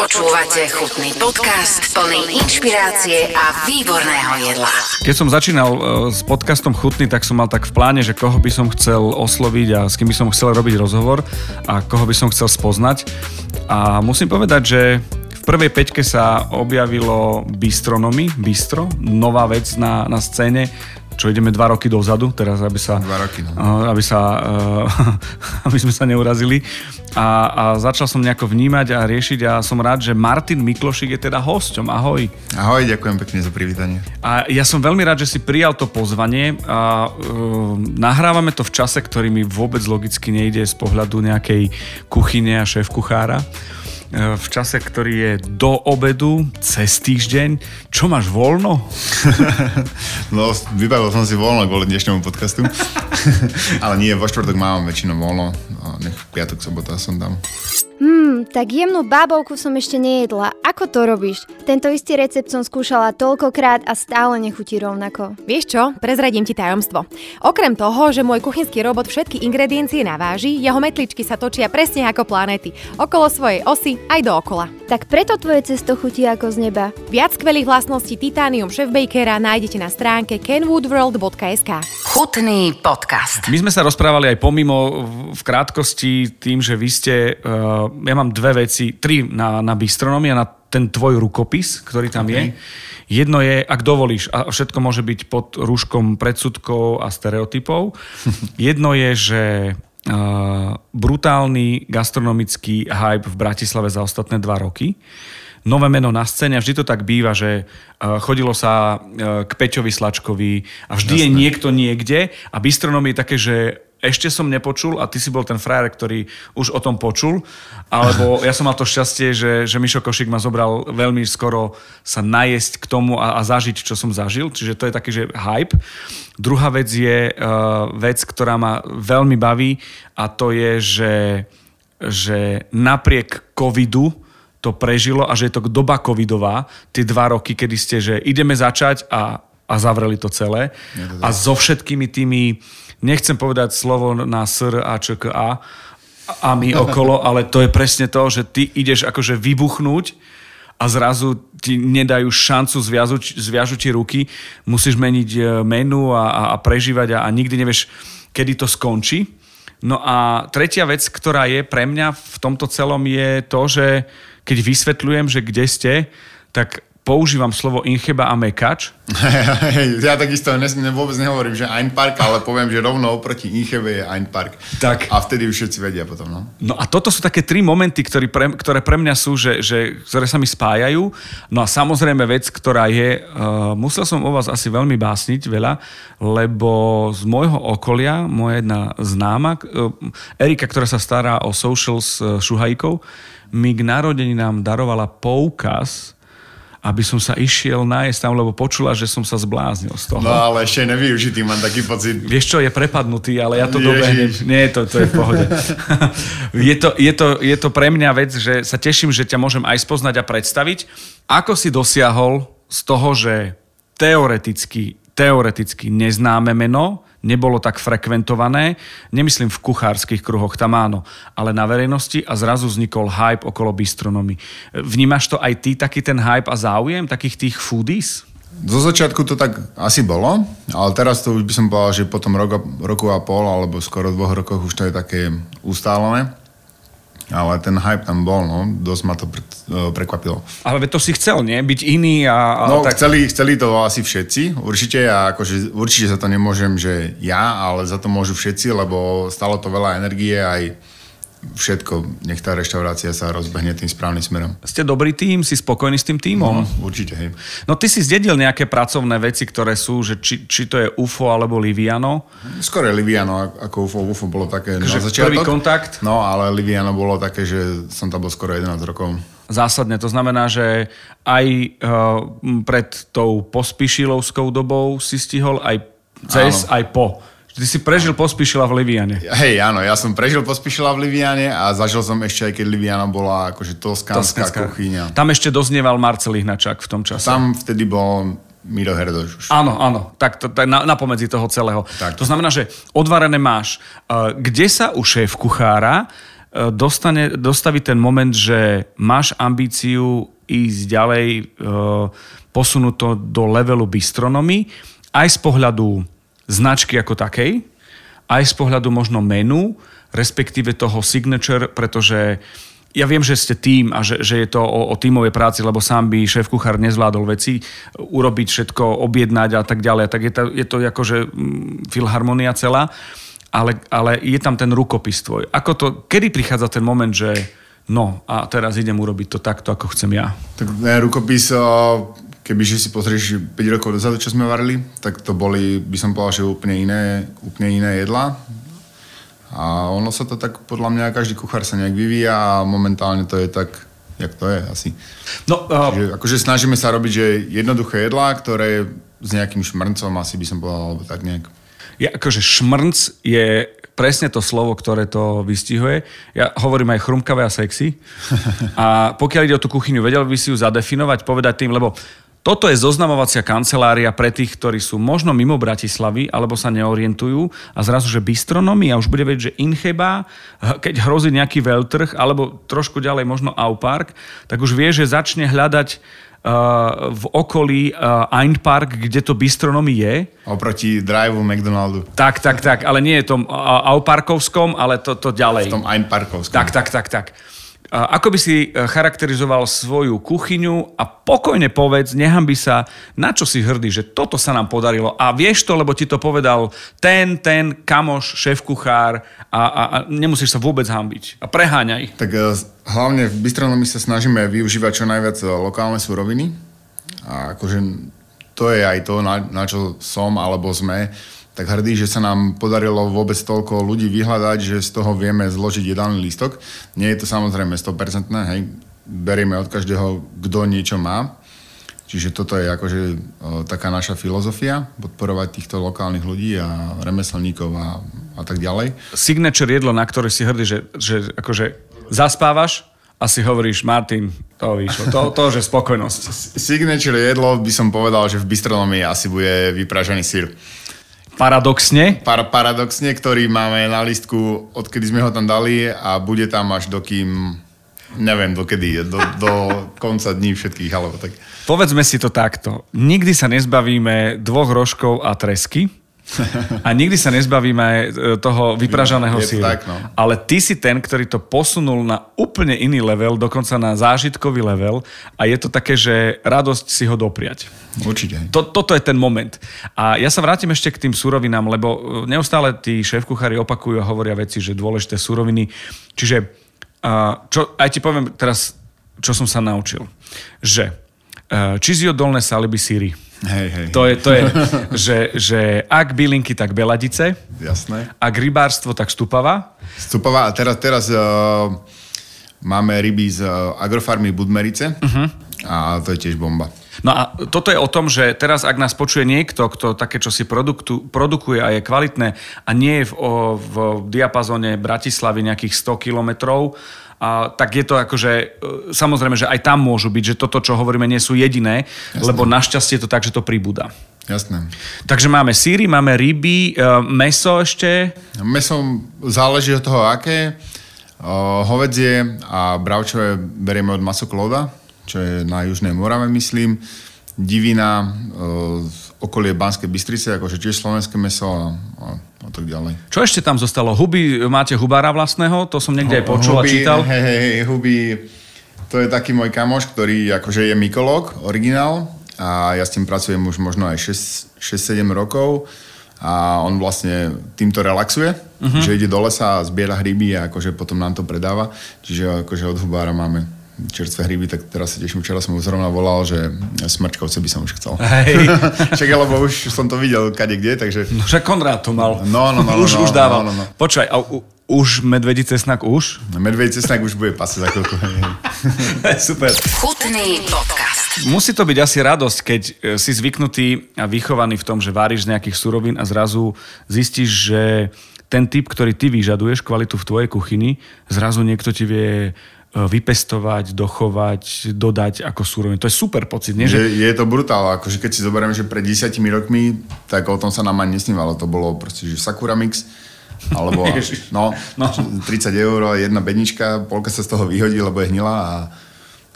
Počúvate chutný podcast plný inšpirácie a výborného jedla. Keď som začínal e, s podcastom Chutný, tak som mal tak v pláne, že koho by som chcel osloviť a s kým by som chcel robiť rozhovor a koho by som chcel spoznať. A musím povedať, že v prvej peťke sa objavilo Bistronomy, Bistro, nová vec na, na scéne, čo ideme dva roky dozadu, teraz aby sa... Dva roky, no. Aby sa, eh, aby sme sa neurazili. A, a začal som nejako vnímať a riešiť a som rád, že Martin Miklošik je teda hosťom. Ahoj. Ahoj, ďakujem pekne za privítanie. A ja som veľmi rád, že si prijal to pozvanie a uh, nahrávame to v čase, ktorý mi vôbec logicky nejde z pohľadu nejakej kuchyne a šéf kuchára. E, v čase, ktorý je do obedu, cez týždeň. Čo máš voľno? no, vybavil som si voľno kvôli dnešnému podcastu. Ale nie, vo štvrtok mám väčšinou voľno. Nech piatok, sobota som tam. Hmm, tak jemnú bábovku som ešte nejedla. Ako to robíš? Tento istý recept som skúšala toľkokrát a stále nechutí rovnako. Vieš čo? Prezradím ti tajomstvo. Okrem toho, že môj kuchynský robot všetky ingrediencie naváži, jeho metličky sa točia presne ako planéty. Okolo svojej osy aj dookola. Tak preto tvoje cesto chutí ako z neba. Viac skvelých vlastností Titanium Chef Bakera nájdete na stránke kenwoodworld.sk. Chutný podcast. My sme sa rozprávali aj pomimo v krátkosti tým, že vy ste uh, ja mám dve veci, tri na, na bistronomii a na ten tvoj rukopis, ktorý tam okay. je. Jedno je, ak dovolíš, a všetko môže byť pod rúškom predsudkov a stereotypov. Jedno je, že uh, brutálny gastronomický hype v Bratislave za ostatné dva roky. Nové meno na scéne a vždy to tak býva, že chodilo sa uh, k Peťovi Slačkovi a vždy Jasné. je niekto niekde a bistronomie je také, že ešte som nepočul a ty si bol ten frajer, ktorý už o tom počul, alebo ja som mal to šťastie, že, že Mišo Košik ma zobral veľmi skoro sa najesť k tomu a, a zažiť, čo som zažil, čiže to je taký, že hype. Druhá vec je uh, vec, ktorá ma veľmi baví a to je, že, že napriek covidu to prežilo a že je to doba covidová, tie dva roky, kedy ste, že ideme začať a, a zavreli to celé. A so všetkými tými nechcem povedať slovo na SR a ČKA a my okolo, ale to je presne to, že ty ideš akože vybuchnúť a zrazu ti nedajú šancu, zviažu, zviažu ti ruky, musíš meniť e, menu a, a prežívať a, a nikdy nevieš, kedy to skončí. No a tretia vec, ktorá je pre mňa v tomto celom je to, že keď vysvetľujem, že kde ste, tak používam slovo incheba a mekač. ja takisto ne, vôbec nehovorím, že Ein Park, ale poviem, že rovno oproti Inchebe je Ein Park. Tak. A vtedy už všetci vedia potom. No, no a toto sú také tri momenty, ktoré pre, ktoré pre mňa sú, že, že, ktoré sa mi spájajú. No a samozrejme vec, ktorá je, uh, musel som o vás asi veľmi básniť veľa, lebo z môjho okolia, moja jedna známa, uh, Erika, ktorá sa stará o social s uh, šuhajkou, mi k narodeninám darovala poukaz, aby som sa išiel nájsť tam, lebo počula, že som sa zbláznil z toho. No ale ešte nevyužitý, mám taký pocit. Vieš čo, je prepadnutý, ale ja to dobehnem. Nie, to, to je v pohode. je, to, je, to, je to pre mňa vec, že sa teším, že ťa môžem aj spoznať a predstaviť. Ako si dosiahol z toho, že teoreticky, teoreticky neznáme meno, nebolo tak frekventované, nemyslím v kuchárskych kruhoch, tam áno, ale na verejnosti a zrazu vznikol hype okolo bistronomy. Vnímaš to aj ty, taký ten hype a záujem takých tých foodies? Zo začiatku to tak asi bolo, ale teraz to už by som povedal, že potom rok, roku a pol alebo skoro dvoch rokoch už to je také ustálené. Ale ten hype tam bol, no, dosť ma to pre, prekvapilo. Ale to si chcel, nie? Byť iný a... a no, tak... chceli, chceli to asi všetci, určite, a akože, určite za to nemôžem, že ja, ale za to môžu všetci, lebo stalo to veľa energie aj všetko, nech tá reštaurácia sa rozbehne tým správnym smerom. Ste dobrý tým, si spokojný s tým týmom? No, určite, hej. No ty si zdedil nejaké pracovné veci, ktoré sú, že či, či to je UFO alebo Liviano? Skôr je Liviano ako UFO. UFO bolo také že na začiatok. Prvý kontakt? No, ale Liviano bolo také, že som tam bol skoro 11 rokov. Zásadne, to znamená, že aj uh, pred tou pospíšilovskou dobou si stihol aj cez, Áno. aj po. Ty si prežil Pospíšila v Liviane. Hej, áno, ja som prežil Pospíšila v Liviane a zažil som ešte aj keď Liviana bola akože toskánska, kuchyňa. Tam ešte doznieval Marcel Ihnačák v tom čase. Tam vtedy bol Miro Herdoš. Áno, áno, tak, to, tak na, napomedzi toho celého. Tak. To znamená, že odvarené máš. Uh, kde sa u šéf kuchára dostane, dostaví ten moment, že máš ambíciu ísť ďalej, e, posunúť to do levelu bistronomy, aj z pohľadu značky ako takej, aj z pohľadu možno menu, respektíve toho signature, pretože ja viem, že ste tým a že, že je to o, o tímovej práci, lebo sám by šéf kuchár nezvládol veci, urobiť všetko, objednať a tak ďalej. Tak je to, je to akože filharmonia celá, ale, ale je tam ten rukopis tvoj. Ako to, kedy prichádza ten moment, že no a teraz idem urobiť to takto, ako chcem ja? Tak ne, rukopis, kebyže si pozrieš 5 rokov dozadu, čo sme varili, tak to boli, by som povedal, že úplne iné, úplne iné jedla a ono sa to tak, podľa mňa, každý kuchár sa nejak vyvíja a momentálne to je tak, jak to je asi. No, uh... Čiže, akože snažíme sa robiť, že jednoduché jedlá, ktoré s nejakým šmrncom asi by som povedal, alebo tak nejak. Ja, akože šmrnc je presne to slovo, ktoré to vystihuje. Ja hovorím aj chrumkavé a sexy. A pokiaľ ide o tú kuchyňu, vedel by si ju zadefinovať, povedať tým, lebo toto je zoznamovacia kancelária pre tých, ktorí sú možno mimo Bratislavy alebo sa neorientujú a zrazu, že bistronomia už bude vedieť, že Incheba, keď hrozí nejaký veľtrh alebo trošku ďalej možno Aupark, tak už vie, že začne hľadať uh, v okolí uh, Park, kde to bistronomy je. Oproti driveu McDonaldu. Tak, tak, tak, ale nie je tom Auparkovskom, ale to, to ďalej. V tom Einparkovskom. Tak, tak, tak, tak. Ako by si e, charakterizoval svoju kuchyňu a pokojne povedz, nechám by sa, na čo si hrdý, že toto sa nám podarilo. A vieš to, lebo ti to povedal ten, ten kamoš, šéf-kuchár a, a, a nemusíš sa vôbec hambiť. A preháňaj. Tak e, hlavne v Bistronomi sa snažíme využívať čo najviac e, lokálne suroviny. A akože to je aj to, na, na čo som alebo sme tak hrdý, že sa nám podarilo vôbec toľko ľudí vyhľadať, že z toho vieme zložiť jedálny lístok. Nie je to samozrejme 100%, hej, berieme od každého, kto niečo má. Čiže toto je akože o, taká naša filozofia, podporovať týchto lokálnych ľudí a remeselníkov a, a tak ďalej. Signature jedlo, na ktoré si hrdý, že, že akože zaspávaš a si hovoríš, Martin, to vyšlo, to, to že spokojnosť. Signature jedlo by som povedal, že v bistronomii asi bude vypražený sír. Paradoxne? Par, paradoxne, ktorý máme na listku, odkedy sme ho tam dali a bude tam až dokým, neviem dokedy, do, do konca dní všetkých, alebo tak. Povedzme si to takto. Nikdy sa nezbavíme dvoch rožkov a tresky, a nikdy sa nezbavíme e, toho vypražaného síru. Tak, no. Ale ty si ten, ktorý to posunul na úplne iný level, dokonca na zážitkový level a je to také, že radosť si ho dopriať. Určite. To, toto je ten moment. A ja sa vrátim ešte k tým surovinám, lebo e, neustále tí šéf-kuchári opakujú a hovoria veci, že dôležité suroviny. Čiže čo, aj ti poviem teraz, čo som sa naučil. Že e, dolné saliby síry Hej, hej. To je, to je že, že ak bylinky, tak beladice. Jasné. Ak rybárstvo, tak stupava. Stupava a teraz, teraz uh, máme ryby z uh, agrofarmy Budmerice uh-huh. a to je tiež bomba. No a toto je o tom, že teraz ak nás počuje niekto, kto také čo si produktu, produkuje a je kvalitné a nie je v, o, v diapazóne Bratislavy nejakých 100 kilometrov, a, tak je to akože, e, samozrejme, že aj tam môžu byť, že toto, čo hovoríme, nie sú jediné, Jasné. lebo našťastie je to tak, že to pribúda. Jasné. Takže máme síry, máme ryby, e, meso ešte. Meso záleží od toho, aké. Hovedzie a bravčové berieme od Masokloda, čo je na Južnej Morave, myslím. Divina, okolie Banskej Bystrice, akože tiež slovenské meso a, a, a tak ďalej. Čo ešte tam zostalo? Huby, máte hubára vlastného? To som niekde aj počul huby, a čítal. Hej, hej, huby, to je taký môj kamoš, ktorý akože je mykolog, originál a ja s tým pracujem už možno aj 6-7 rokov a on vlastne týmto relaxuje, uh-huh. že ide do lesa a zbiera hryby a akože potom nám to predáva. Čiže akože od hubára máme čerstvé hryby, tak teraz sa teším, včera som mu zrovna volal, že smrčkovce by som už chcel. Hej. Však, lebo už som to videl kade kde, takže... No však Konrád to mal. No, no, no. už, no, už dával. No, no, no. Počkaj, a u, už medvedí cesnak už? Medvedí cesnak už bude pase za chvíľku. Super. Chutný podcast. Musí to byť asi radosť, keď e, si zvyknutý a vychovaný v tom, že váriš z nejakých surovín a zrazu zistíš, že ten typ, ktorý ty vyžaduješ, kvalitu v tvojej kuchyni, zrazu niekto ti vie vypestovať, dochovať, dodať ako súrovinu. To je super pocit, nie? Že... Je, je to brutál, akože keď si zoberieme, že pred desiatimi rokmi, tak o tom sa nám ani nesnívalo. To bolo proste, že Sakura Mix Alebo, no, No. 30 eur, jedna bednička, polka sa z toho vyhodí, lebo je hnilá a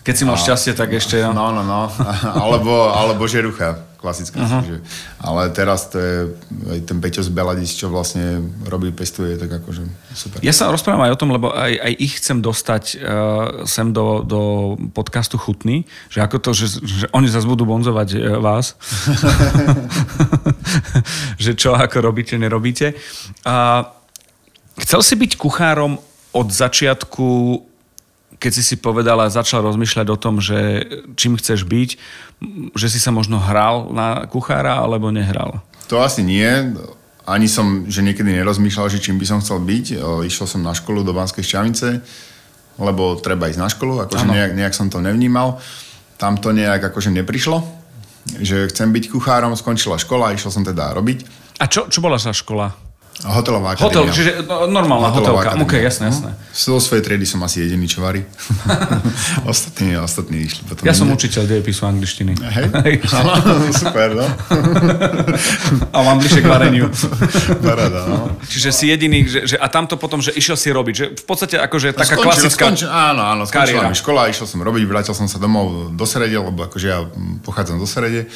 Keď si mal šťastie, tak ešte... No. No, no, no. alebo, alebo žerucha, klasická. Uh-huh. Že, ale teraz to je aj ten Peťo z Beladis, čo vlastne robí, pestuje, tak akože super. Ja sa rozprávam aj o tom, lebo aj, aj ich chcem dostať uh, sem do, do podcastu Chutný, že ako to, že, že oni zase budú bonzovať uh, vás. že čo ako robíte, nerobíte. A chcel si byť kuchárom od začiatku, keď si si povedal a začal rozmýšľať o tom, že čím chceš byť, že si sa možno hral na kuchára alebo nehral? To asi nie. Ani som, že niekedy nerozmýšľal, že čím by som chcel byť. Išiel som na školu do Banskej Šťavnice, lebo treba ísť na školu, akože nejak, nejak som to nevnímal. Tam to nejak akože neprišlo, že chcem byť kuchárom, skončila škola, išiel som teda robiť. A čo, čo bola za škola? Hotelová Hotel, akadémia. čiže no, normálna Hotelová hotelka. akadémia. Ok, jasné, jasné. Zo svojej triedy som asi jediný, čo varí. ostatní, ostatní išli potom. Ja som inde. učiteľ dejepisu angličtiny. Hej? Super, no. A mám bližšie k vareniu. Paráda, no. Čiže si jediný, že, že, a tamto potom, že išiel si robiť, že v podstate akože taká Skončil- klasická... Skončil, áno, áno, skončila kariéra. mi škola, išiel som robiť, vrátil som sa domov do Serede, lebo akože ja pochádzam do Serede.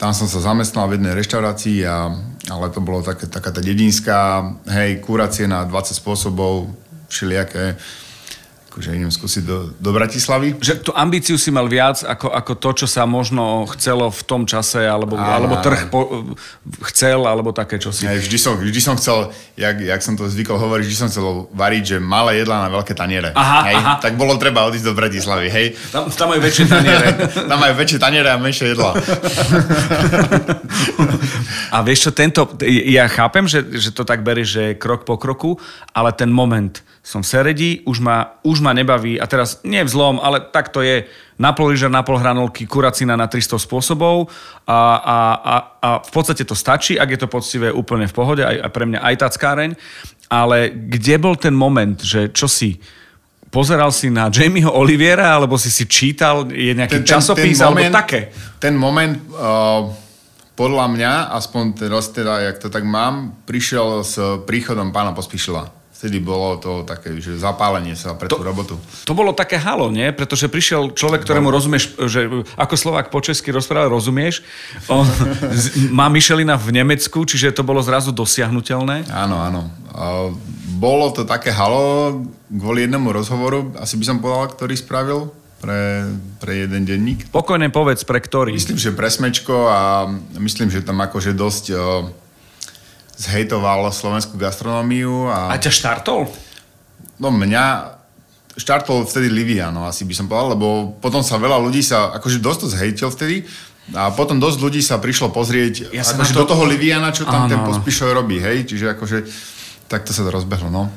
Tam som sa zamestnal v jednej reštaurácii, a, ale to bolo také, taká tá dedinská, hej, kuracie na 20 spôsobov, všelijaké. Akože idem skúsiť do, do Bratislavy. Že tú ambíciu si mal viac ako, ako to, čo sa možno chcelo v tom čase, alebo, Áno, alebo trh po, chcel, alebo také čo si. Vždy, som, vždy som chcel, jak, jak som to zvykol hovoriť, vždy som chcel variť, že malé jedlá na veľké taniere. Aha, hej? aha. Tak bolo treba odísť do Bratislavy, hej. Tam, tam majú väčšie taniere. Tam majú väčšie taniere a menšie jedlá. A vieš čo, tento, ja chápem, že, že to tak berieš, že krok po kroku, ale ten moment, som v Seredi, už ma, už ma nebaví, a teraz nie zlom, ale tak to je, na pol lyžer, na pol hranolky, kuracina na 300 spôsobov a, a, a, a v podstate to stačí, ak je to poctivé úplne v pohode, aj, pre mňa aj tackáreň, ale kde bol ten moment, že čo si, pozeral si na Jamieho Oliviera, alebo si si čítal, je nejaký časopis, alebo také? Ten moment, uh, podľa mňa, aspoň teraz teda, jak to tak mám, prišiel s príchodom pána Pospíšila. Vtedy bolo to také, že zapálenie sa pre tú robotu. To bolo také halo, nie? Pretože prišiel človek, ktorému rozumieš, že ako Slovák po česky rozprával, rozumieš. On má Michelina v Nemecku, čiže to bolo zrazu dosiahnutelné. Áno, áno. Bolo to také halo kvôli jednému rozhovoru, asi by som povedal, ktorý spravil pre, pre jeden denník. Pokojne povedz, pre ktorý. Myslím, že pre Smečko a myslím, že tam akože dosť zhejtoval slovenskú gastronómiu a... A ťa štartol? No mňa štartol vtedy Livia, no asi by som povedal, lebo potom sa veľa ľudí sa, akože dosť to zhejtil vtedy a potom dosť ľudí sa prišlo pozrieť Ja akože to- do toho Liviana, čo tam Áno, ten áno. pospíšov robí, hej, čiže akože takto sa to rozbehlo, no.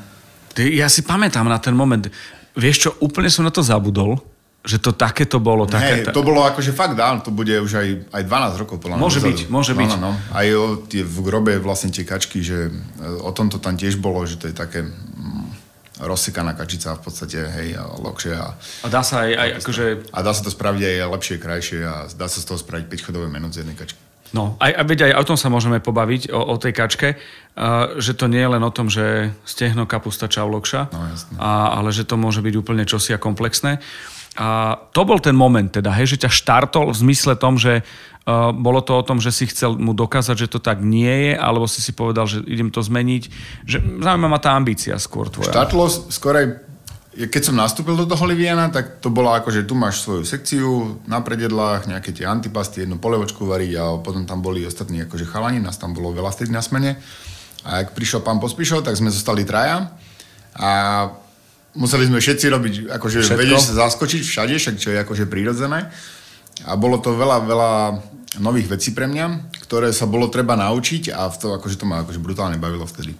Ty, ja si pamätám na ten moment. Vieš čo, úplne som na to zabudol, že to takéto bolo. Také, Hej, to bolo akože fakt dávno, to bude už aj, aj 12 rokov podľa mňa. Môže byť, môže no, byť. No, no. Aj o, tie, v grobe vlastne tie kačky, že e, o tomto tam tiež bolo, že to je také mm, rozsekaná kačica v podstate, hej, a lokšie a, A dá sa aj, aj akože... a dá sa to spraviť aj lepšie, krajšie a dá sa z toho spraviť 5-chodové meno z jednej kačky. No, aj, a veď aj o tom sa môžeme pobaviť, o, o tej kačke, uh, že to nie je len o tom, že stehno, kapusta, čavlokša, No, a, ale že to môže byť úplne čosi a komplexné. A to bol ten moment teda, hej, že ťa štartol v zmysle tom, že uh, bolo to o tom, že si chcel mu dokázať, že to tak nie je, alebo si si povedal, že idem to zmeniť. Že zaujíma ma tá ambícia skôr tvoja. Štartlo skorej, keď som nastúpil do toho Liviana, tak to bolo ako, že tu máš svoju sekciu na predjedlách, nejaké tie antipasty, jednu polievočku variť a potom tam boli ostatní akože chalani, nás tam bolo veľa vtedy na smene. A ak prišiel pán Pospišov, tak sme zostali traja a museli sme všetci robiť, akože Všetko? vedieť sa zaskočiť všade, však čo je akože prírodzené. A bolo to veľa, veľa nových vecí pre mňa, ktoré sa bolo treba naučiť a v to, akože to ma akože brutálne bavilo vtedy.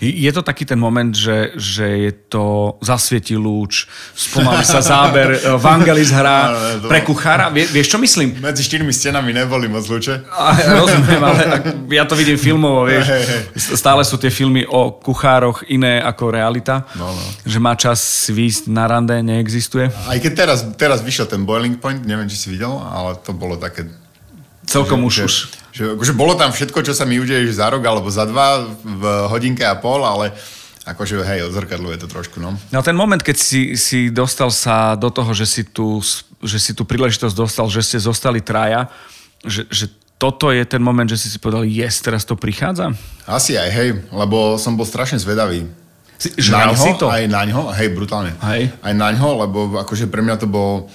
Je to taký ten moment, že, že je to zasvietí lúč, spomalí sa záber, Vangelis hrá pre kuchára. Vie, vieš, čo myslím? Medzi štyrmi stenami neboli moc ľuče. A, rozumiem, ale ak- ja to vidím filmovo, vieš. Stále sú tie filmy o kuchároch iné ako realita. No, no. Že má čas výjsť na rande, neexistuje. Aj keď teraz, teraz vyšiel ten Boiling Point, neviem, či si videl, ale to bolo také... Celkom už, že, už. Že, akože bolo tam všetko, čo sa mi udeje za rok alebo za dva v hodinke a pol, ale akože hej, odzrkadluje to trošku, no. No ten moment, keď si, si dostal sa do toho, že si tu, že si tu príležitosť dostal, že ste zostali traja, že, že toto je ten moment, že si si povedal, yes, teraz to prichádza? Asi aj, hej, lebo som bol strašne zvedavý. Si, žral ňo, si to? Aj na ňo, hej, brutálne. Hej. Aj na ňo, lebo akože pre mňa to bol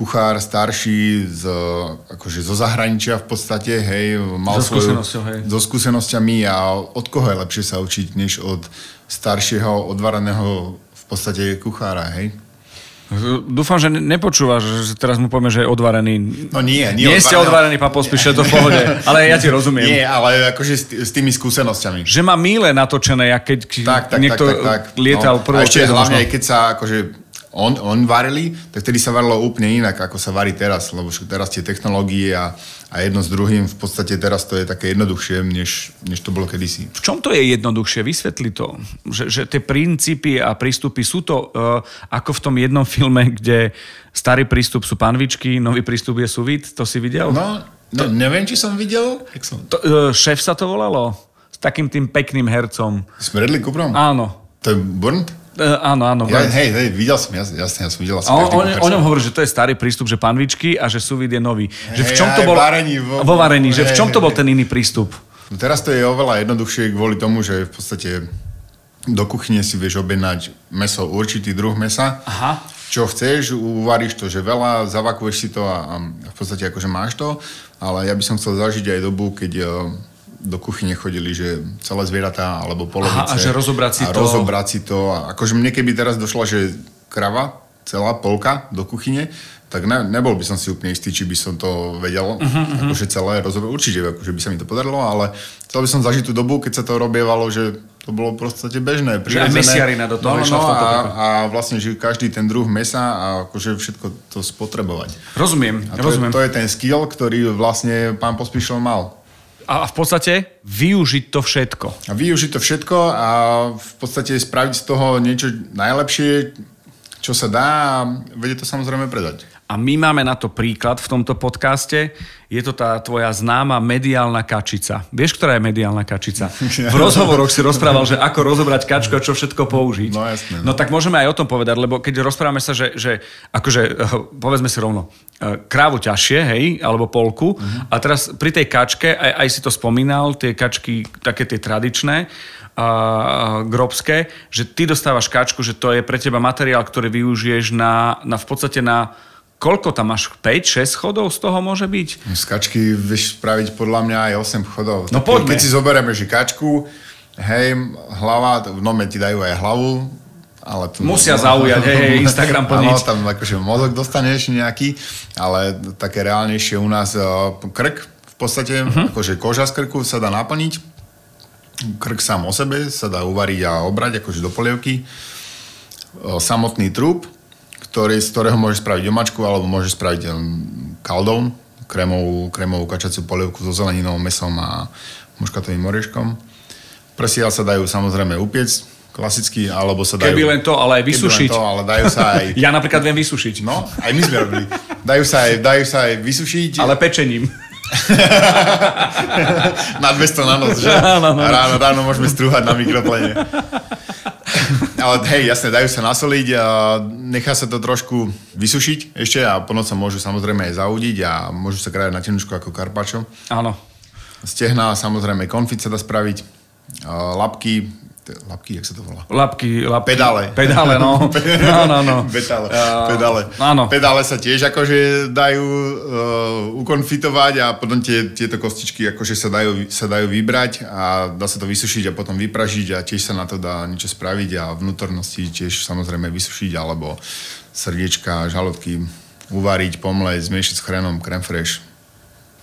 kuchár starší z, akože zo zahraničia v podstate, hej, mal So skúsenosťou, hej. so skúsenosťami a od koho je lepšie sa učiť, než od staršieho, odvaraného v podstate kuchára, hej. Dúfam, že ne- nepočúvaš, že teraz mu povieme, že je odvarený. No nie, nie Nie ste odvarený, pán Pospíš, je to v pohode. Ale ja ti rozumiem. Nie, ale akože s, tými skúsenosťami. Že má míle natočené, jak keď Tak, tak, niekto tak, tak, tak. lietal no, prvou A ešte hlavne, aj keď sa akože on, on varili, tak vtedy sa varilo úplne inak, ako sa varí teraz, lebo teraz tie technológie a, a jedno s druhým, v podstate teraz to je také jednoduchšie, než, než to bolo kedysi. V čom to je jednoduchšie? Vysvetli to. Že, že tie princípy a prístupy sú to uh, ako v tom jednom filme, kde starý prístup sú panvičky, nový prístup je suvid. To si videl? No, no neviem, či som videl. Som... To, uh, šéf sa to volalo? S takým tým pekným hercom. S Bradley Cooperom? Áno. To je Burnt? Uh, áno, áno. Ja, hej, hej, videl som, jasne, jasne, ja som videl A on, on, o som- ňom hovorí, že to je starý prístup, že panvičky a že suvid je nový. Že v čom to bol... varení vo- vo varení, že v čom to bol ten iný prístup? No teraz to je oveľa jednoduchšie kvôli tomu, že v podstate do kuchyne si vieš objednať meso, určitý druh mesa. Aha. Čo chceš, uvaríš to, že veľa, zavakuješ si to a, a v podstate akože máš to, ale ja by som chcel zažiť aj dobu, keď e, do kuchyne chodili, že celé zvieratá alebo polovice. Aha, a že rozobrať si a to. rozobrať si to. A akože mne keby teraz došla, že krava, celá polka do kuchyne, tak ne, nebol by som si úplne istý, či by som to vedel, uh-huh, akože celé rozobrať. Určite, akože by sa mi to podarilo, ale chcel by som zažiť tú dobu, keď sa to robievalo, že to bolo v podstate bežné, Že aj mesiarina do toho no, no, v tomto a, prípade. a vlastne, že každý ten druh mesa a akože všetko to spotrebovať. Rozumiem, A to, rozumiem. Je, to je ten skill, ktorý vlastne pán Pospíšil mal. A v podstate využiť to všetko. A využiť to všetko a v podstate spraviť z toho niečo najlepšie, čo sa dá a vedieť to samozrejme predať. A my máme na to príklad v tomto podcaste. Je to tá tvoja známa mediálna kačica. Vieš, ktorá je mediálna kačica? V rozhovoroch si rozprával, že ako rozobrať kačku a čo všetko použiť. No, jasné, No no. tak môžeme aj o tom povedať, lebo keď rozprávame sa, že, že akože, eh, povedzme si rovno, eh, krávu ťažšie, hej, alebo polku. A teraz pri tej kačke, aj, aj si to spomínal, tie kačky, také tie tradičné, a grobské, že ty dostávaš kačku, že to je pre teba materiál, ktorý využiješ na, na v podstate na Koľko tam máš? 5, 6 chodov z toho môže byť? Z kačky vieš spraviť podľa mňa aj 8 chodov. No poďme. Keď si zoberieme, že kačku, hej, hlava, v nome ti dajú aj hlavu, ale tu... Musia zaujať, hej, hej, Instagram plniť. Áno, tam akože mozog dostaneš nejaký, ale také reálnejšie u nás uh, krk v podstate, uh-huh. akože koža z krku sa dá naplniť, krk sám o sebe sa dá uvariť a obrať akože do polievky, Uh, samotný trup, ktorý, z ktorého môžeš spraviť omačku alebo môžeš spraviť um, kaldón, krémovú, krémovú kačaciu polievku so zeleninou, mesom a muškatovým orieškom. Prsia sa dajú samozrejme upiec, klasicky, alebo sa dajú... Keby len to, ale aj Keby len vysušiť. To, ale dajú sa aj... Ja napríklad viem vysušiť. No, aj my sme robili. Dajú sa aj, dajú sa aj vysušiť. Ale pečením. Na 200 na noc, že? Áno, ráno, ráno môžeme strúhať na mikroplene. Ale hej, jasne, dajú sa nasoliť a nechá sa to trošku vysušiť ešte a po sa môžu samozrejme aj zaudiť a môžu sa krájať na tenučku ako karpačo. Áno. Stehná, samozrejme, konfit sa dá spraviť. A Lapky, jak sa to volá? Lapky, lapky. Pedále. Pedále, no. No, no, no. Pedále. Pedále. Áno. Pedále sa tiež akože dajú uh, ukonfitovať a potom tie, tieto kostičky akože sa dajú, sa dajú vybrať a dá sa to vysušiť a potom vypražiť a tiež sa na to dá niečo spraviť a vnútornosti tiež samozrejme vysušiť alebo srdiečka, žalúdky uvariť, pomleť, zmiešať s chrenom, creme fresh.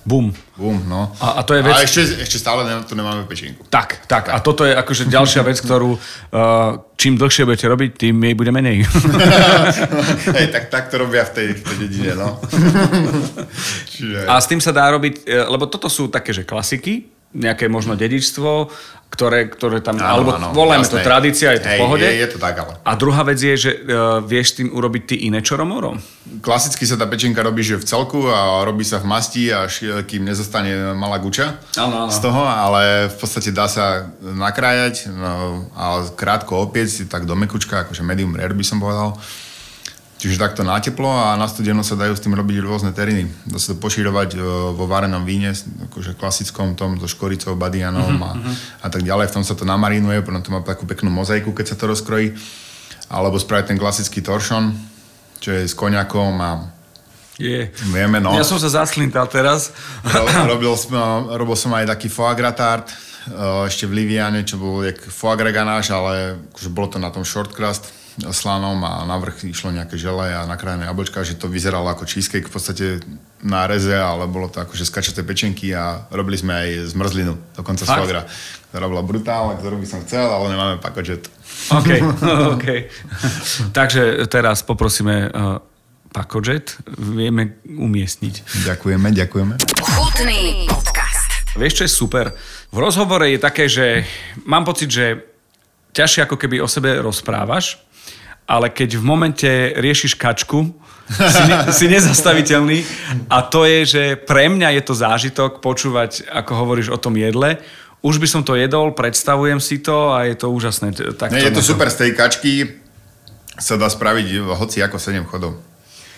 Bum. Bum, no. A- a to je vec- A ešte, ešte stále ne- tu nemáme pečenku. Tak, tak. A toto je akože ďalšia vec, ktorú uh, čím dlhšie budete robiť, tým jej bude menej. Hej, tak, tak to robia v tej, v tej dedine, no. Čiže... A s tým sa dá robiť, e, lebo toto sú také, že klasiky, nejaké možno dedičstvo, ktoré, ktoré tam, Áno, alebo áno, volajme jasné. to tradícia, je to v pohode. Je, je to tak, ale. A druhá vec je, že uh, vieš tým urobiť ty iné čoromorom. Klasicky sa tá pečenka robí, že v celku a robí sa v masti, až kým nezostane malá guča Áno, áno. z toho, ale v podstate dá sa nakrájať no, a krátko opiec, tak do mekučka, akože medium rare by som povedal. Čiže takto na teplo a na studeno sa dajú s tým robiť rôzne teriny. Dá sa to pošírovať e, vo varenom víne, akože klasickom tom, so škoricou, badianom a, a tak ďalej. V tom sa to namarinuje, potom to má takú peknú mozaiku, keď sa to rozkrojí. Alebo spraviť ten klasický toršon, čo je s koniakom a Je. vieme, no. Ja som sa zaslintal teraz. Ro- robil, som, robil som aj taký foie eh, ešte v Liviane, čo bol jak foie gras ale akože bolo to na tom short slanom a na vrch išlo nejaké žele a nakrájené jablčka, že to vyzeralo ako cheesecake v podstate na reze, ale bolo to akože skačaté pečenky a robili sme aj zmrzlinu, dokonca Fakt? gras, ktorá bola brutálna, ktorú by som chcel, ale nemáme pakožet. OK, OK. Takže teraz poprosíme uh, Pakojet, vieme umiestniť. Ďakujeme, ďakujeme. Chutný podcast. Vieš, čo je super? V rozhovore je také, že mám pocit, že ťažšie ako keby o sebe rozprávaš, ale keď v momente riešiš kačku, si, ne, si nezastaviteľný a to je, že pre mňa je to zážitok počúvať, ako hovoríš o tom jedle. Už by som to jedol, predstavujem si to a je to úžasné. Tak Nie, je to super, z tej kačky sa dá spraviť hoci ako 7 chodov.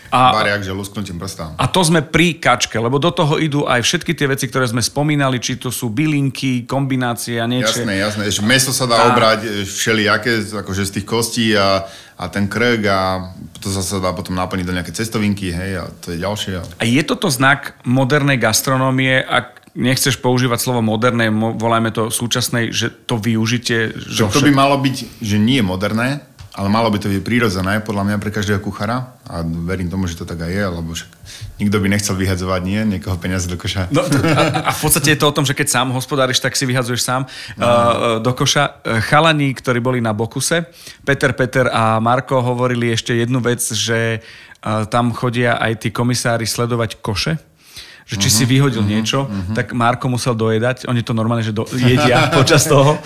A- A... Bariak, že lusknutím prsta. A to sme pri kačke, lebo do toho idú aj všetky tie veci, ktoré sme spomínali, či to sú bylinky, kombinácie a niečo. Jasné, jasné. Že meso sa dá Tá. obrať e, všelijaké, akože z tých kostí a, a ten krk a to sa dá potom naplniť do nejaké cestovinky, hej, a to je ďalšie. A... A je toto znak modernej gastronómie, ak nechceš používať slovo moderné, mo- volajme to súčasnej, že to využite... Že To, to by malo byť, že nie moderné, ale malo by to byť prírodzené, podľa mňa pre každého kuchára a verím tomu, že to tak aj je, lebo však nikto by nechcel vyhadzovať, nie, niekoho peniaze do koša. No, a, a v podstate je to o tom, že keď sám hospodáriš, tak si vyhadzuješ sám no. uh, do koša. Eh, Chalani, ktorí boli na Bokuse, Peter, Peter a Marko hovorili ešte jednu vec, že uh, tam chodia aj tí komisári sledovať koše že či si vyhodil niečo, tak Marko musel dojedať. Oni to normálne, že do, jedia počas toho.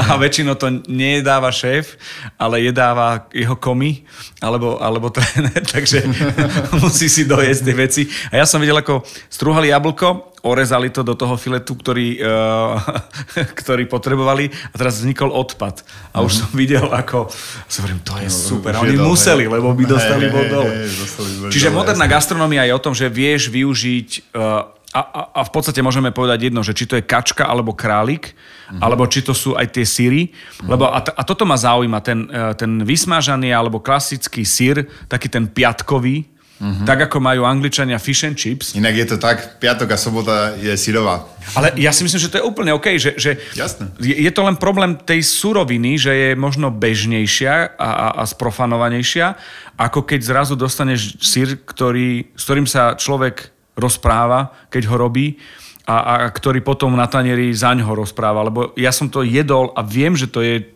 A väčšinou to nejedáva šéf, ale jedáva jeho komi alebo, alebo tréner, takže musí si dojesť tie veci. A ja som videl, ako strúhali jablko, orezali to do toho filetu, ktorý, uh, ktorý potrebovali a teraz vznikol odpad. A už som videl, ako... Som hovorím, to je super. A už oni dole. museli, lebo by dostali Hej, bod hej, dole. hej, dostali Čiže dole, moderná jasné. gastronomia je o tom, že vieš využiť uh, a, a, a v podstate môžeme povedať jedno, že či to je kačka alebo králik, Mhm. alebo či to sú aj tie síry. Lebo a, t- a toto ma zaujíma, ten, uh, ten vysmažaný alebo klasický sír, taký ten piatkový, Mhm. tak ako majú Angličania fish and chips. Inak je to tak, piatok a sobota je syrová. Ale ja si myslím, že to je úplne OK, že, že Jasné. je, je to len problém tej suroviny, že je možno bežnejšia a, a, a sprofanovanejšia, ako keď zrazu dostaneš sír, ktorý, s ktorým sa človek rozpráva, keď ho robí a, a ktorý potom na tanieri zaň ho rozpráva. Lebo ja som to jedol a viem, že to je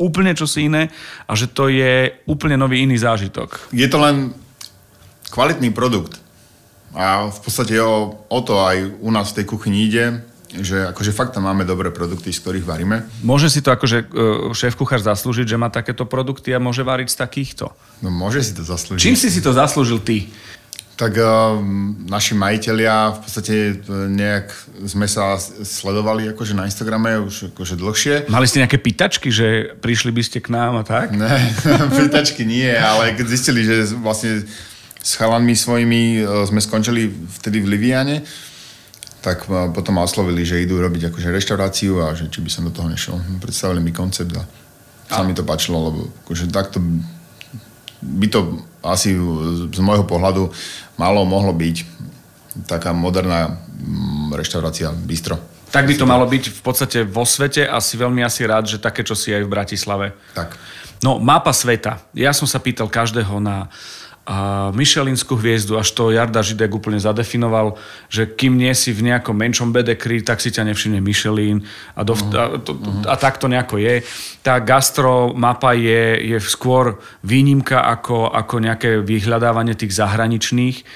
úplne čosi iné a že to je úplne nový iný zážitok. Je to len kvalitný produkt. A v podstate o, o to aj u nás v tej kuchyni ide, že akože fakt tam máme dobré produkty, z ktorých varíme. Môže si to akože e, šéf-kuchár zaslúžiť, že má takéto produkty a môže variť z takýchto. No môže si to zaslúžiť. Čím si si to zaslúžil ty? Tak uh, naši majiteľia v podstate e, nejak sme sa sledovali akože na Instagrame už akože dlhšie. Mali ste nejaké pýtačky, že prišli by ste k nám a tak? Ne, prítačky nie, ale keď zistili, že vlastne s chalanmi svojimi e, sme skončili vtedy v Liviane, tak e, potom ma oslovili, že idú robiť akože reštauráciu a že či by som do toho nešiel. Predstavili mi koncept a sa mi to páčilo, lebo akože takto by to asi z môjho pohľadu malo mohlo byť taká moderná mm, reštaurácia bistro. Tak by to malo byť v podstate vo svete a si veľmi asi rád, že také čo si aj v Bratislave. Tak. No, mapa sveta. Ja som sa pýtal každého na Michelinskú hviezdu, až to Jarda Židek úplne zadefinoval, že kým nie si v nejakom menšom bedekri, tak si ťa nevšimne Michelin a, do, a, to, a tak to nejako je. Tá gastro mapa je, je skôr výnimka ako, ako nejaké vyhľadávanie tých zahraničných,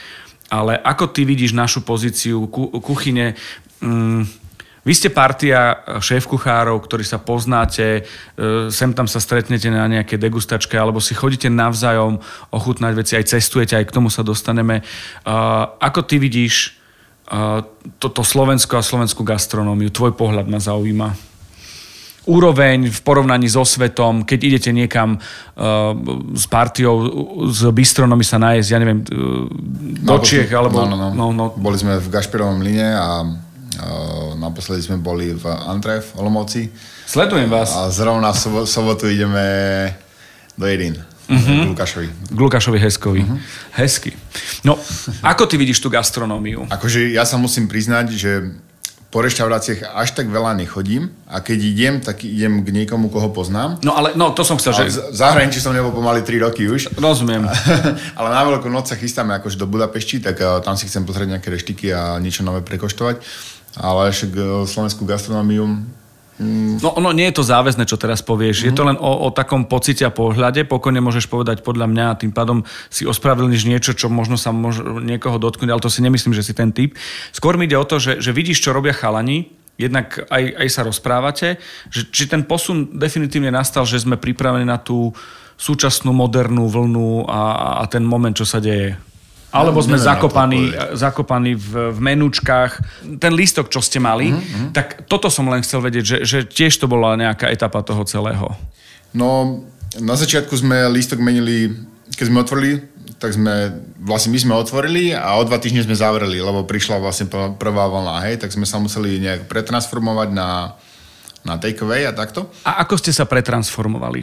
ale ako ty vidíš našu pozíciu ku, kuchyne, mm, Vy ste partia šéf-kuchárov, ktorí sa poznáte, e, sem tam sa stretnete na nejaké degustačke, alebo si chodíte navzájom ochutnať veci, aj cestujete, aj k tomu sa dostaneme. Ako ty vidíš toto Slovensko a slovenskú gastronómiu? Tvoj pohľad ma zaujíma úroveň v porovnaní so svetom, keď idete niekam uh, s partiou, s bistronomi sa nájsť, ja neviem, uh, do no, Čiech, alebo... No, no, no. No, no. Boli sme v Gašperovom line a naposledy sme boli v Antre v Olomouci. Sledujem vás. A zrovna v sobo- sobotu ideme do Jedín. Uh-huh. Lukášovi. K Lukášovi Heskovi. Uh-huh. Hezky. No, ako ty vidíš tú gastronómiu? Akože ja sa musím priznať, že po reštauráciách až tak veľa nechodím a keď idem, tak idem k niekomu, koho poznám. No ale no, to som chcel, že... V zahraničí som nebol pomaly 3 roky už. Rozumiem. ale na veľkú noc sa chystáme akože do Budapešti, tak uh, tam si chcem pozrieť nejaké reštiky a niečo nové prekoštovať. Ale však uh, slovenskú gastronómiu Mm. No, no nie je to záväzné, čo teraz povieš. Mm. Je to len o, o takom pocite a pohľade. Pokojne môžeš povedať podľa mňa a tým pádom si ospravedlníš niečo, čo možno sa môže niekoho dotknúť, ale to si nemyslím, že si ten typ. Skôr mi ide o to, že, že vidíš, čo robia chalani, jednak aj, aj sa rozprávate, že, či ten posun definitívne nastal, že sme pripravení na tú súčasnú modernú vlnu a, a ten moment, čo sa deje. Alebo sme zakopaní, zakopaní v, v menúčkach. Ten lístok, čo ste mali, mm-hmm. tak toto som len chcel vedieť, že, že tiež to bola nejaká etapa toho celého. No, na začiatku sme lístok menili, keď sme otvorili, tak sme, vlastne my sme otvorili a o dva týždne sme zavreli, lebo prišla vlastne prvá vlna, hej, tak sme sa museli nejak pretransformovať na, na takeaway a takto. A ako ste sa pretransformovali?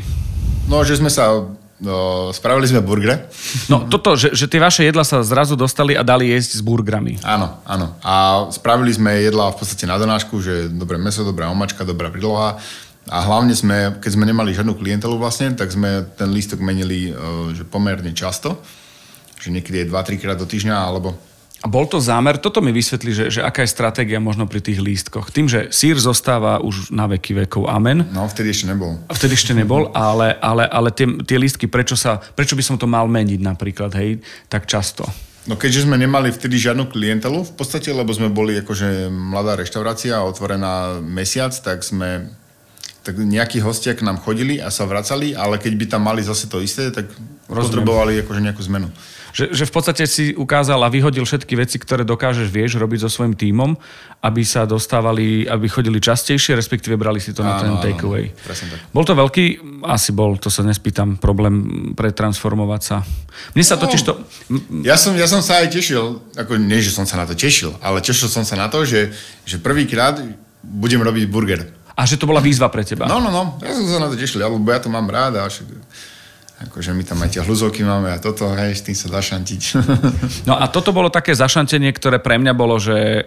No, že sme sa No, spravili sme burgery. No toto, že, že tie vaše jedla sa zrazu dostali a dali jesť s burgerami. Áno, áno. A spravili sme jedla v podstate na donášku, že dobré meso, dobrá omačka, dobrá príloha. A hlavne sme, keď sme nemali žiadnu klientelu vlastne, tak sme ten lístok menili e, že pomerne často. Že niekedy je 2-3 krát do týždňa, alebo bol to zámer, toto mi vysvetlí, že, že aká je stratégia možno pri tých lístkoch. Tým, že sír zostáva už na veky vekov, amen. No, vtedy ešte nebol. A vtedy ešte nebol, ale, ale, ale tie, tie lístky, prečo, sa, prečo by som to mal meniť napríklad, hej, tak často? No keďže sme nemali vtedy žiadnu klientelu v podstate, lebo sme boli akože mladá reštaurácia otvorená mesiac, tak sme tak nejakí hostia k nám chodili a sa vracali, ale keď by tam mali zase to isté, tak Rozumiem. potrebovali akože nejakú zmenu. Že, že v podstate si ukázal a vyhodil všetky veci, ktoré dokážeš, vieš, robiť so svojím tímom, aby sa dostávali, aby chodili častejšie, respektíve brali si to áno, na ten takeaway. Bol to veľký, asi bol, to sa nespýtam, problém pretransformovať sa. Mne sa no, totiž to... Ja som, ja som sa aj tešil, ako nie, že som sa na to tešil, ale tešil som sa na to, že, že prvýkrát budem robiť burger. A že to bola výzva pre teba. No, no, no. Ja som sa na to tešil, lebo ja to mám rád a však Akože my tam aj tie hľuzovky máme a toto, hej, s tým sa zašantiť. No a toto bolo také zašantenie, ktoré pre mňa bolo, že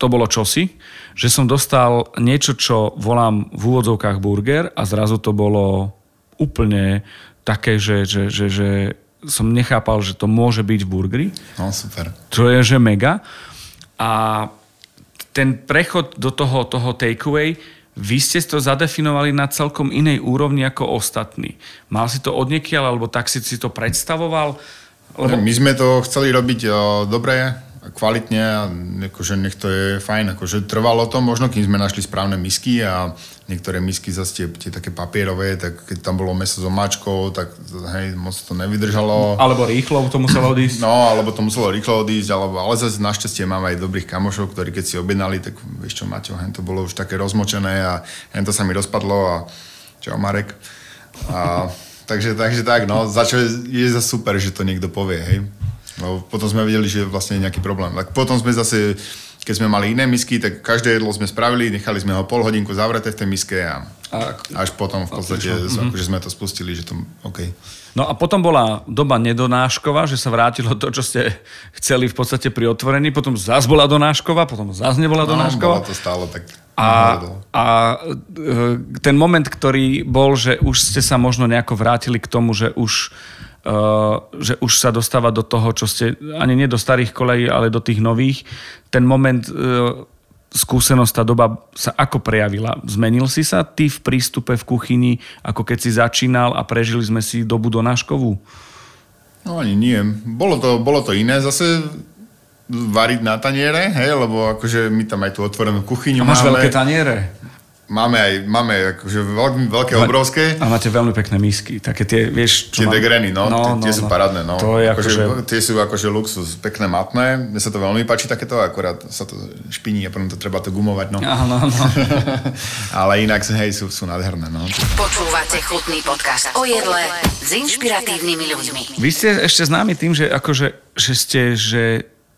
to bolo čosi, že som dostal niečo, čo volám v úvodzovkách burger a zrazu to bolo úplne také, že, že, že, že som nechápal, že to môže byť v burgeri. No, super. Čo je, že mega. A ten prechod do toho, toho takeaway, vy ste to zadefinovali na celkom inej úrovni ako ostatní. Mal si to odniekiaľ, alebo tak si si to predstavoval? Lebo... My sme to chceli robiť o, dobre, kvalitne a akože nech to je fajn. Akože trvalo to možno, kým sme našli správne misky a niektoré misky zase tie, tie také papierové, tak keď tam bolo meso s omáčkou, tak hej, moc to nevydržalo. Alebo rýchlo to muselo odísť. No, alebo to muselo rýchlo odísť, alebo, ale zase našťastie máme aj dobrých kamošov, ktorí keď si objednali, tak vieš čo, Maťo, hen to bolo už také rozmočené a hen to sa mi rozpadlo a čau Marek. A, takže, takže tak, no, začo je, je za super, že to niekto povie, hej. No, potom sme vedeli, že vlastne je nejaký problém. Tak potom sme zase, keď sme mali iné misky, tak každé jedlo sme spravili, nechali sme ho pol hodinku zavreté v tej miske a, a až potom v podstate, mm-hmm. že sme to spustili, že to OK. No a potom bola doba nedonášková, že sa vrátilo to, čo ste chceli v podstate pri otvorení, potom zás bola donášková, potom zás nebola no, donášková. to stále tak a, a e, ten moment, ktorý bol, že už ste sa možno nejako vrátili k tomu, že už že už sa dostáva do toho, čo ste, ani nie do starých kolejí, ale do tých nových. Ten moment, eh, skúsenosť, tá doba sa ako prejavila? Zmenil si sa ty v prístupe v kuchyni, ako keď si začínal a prežili sme si dobu do náškovú? No ani nie. Bolo to, bolo to iné. Zase variť na taniere, hej, lebo akože my tam aj tú otvorenú kuchyňu A máš máme. veľké taniere. Máme aj, máme akože veľké, veľké, Ma- obrovské. A máte veľmi pekné misky. Také tie, vieš... Tie mám- degreny, no, no, tie, tie sú parádne, no. To je akože, akože... Tie sú akože luxus, pekné, matné. Mne sa to veľmi páči takéto, akorát sa to špiní a potom to treba to gumovať, no. Áno, áno. Ale inak, hej, sú, sú nádherné, no. Počúvate chutný podcast o jedle s inšpiratívnymi ľuďmi. Vy ste ešte známi tým, že akože, že ste, že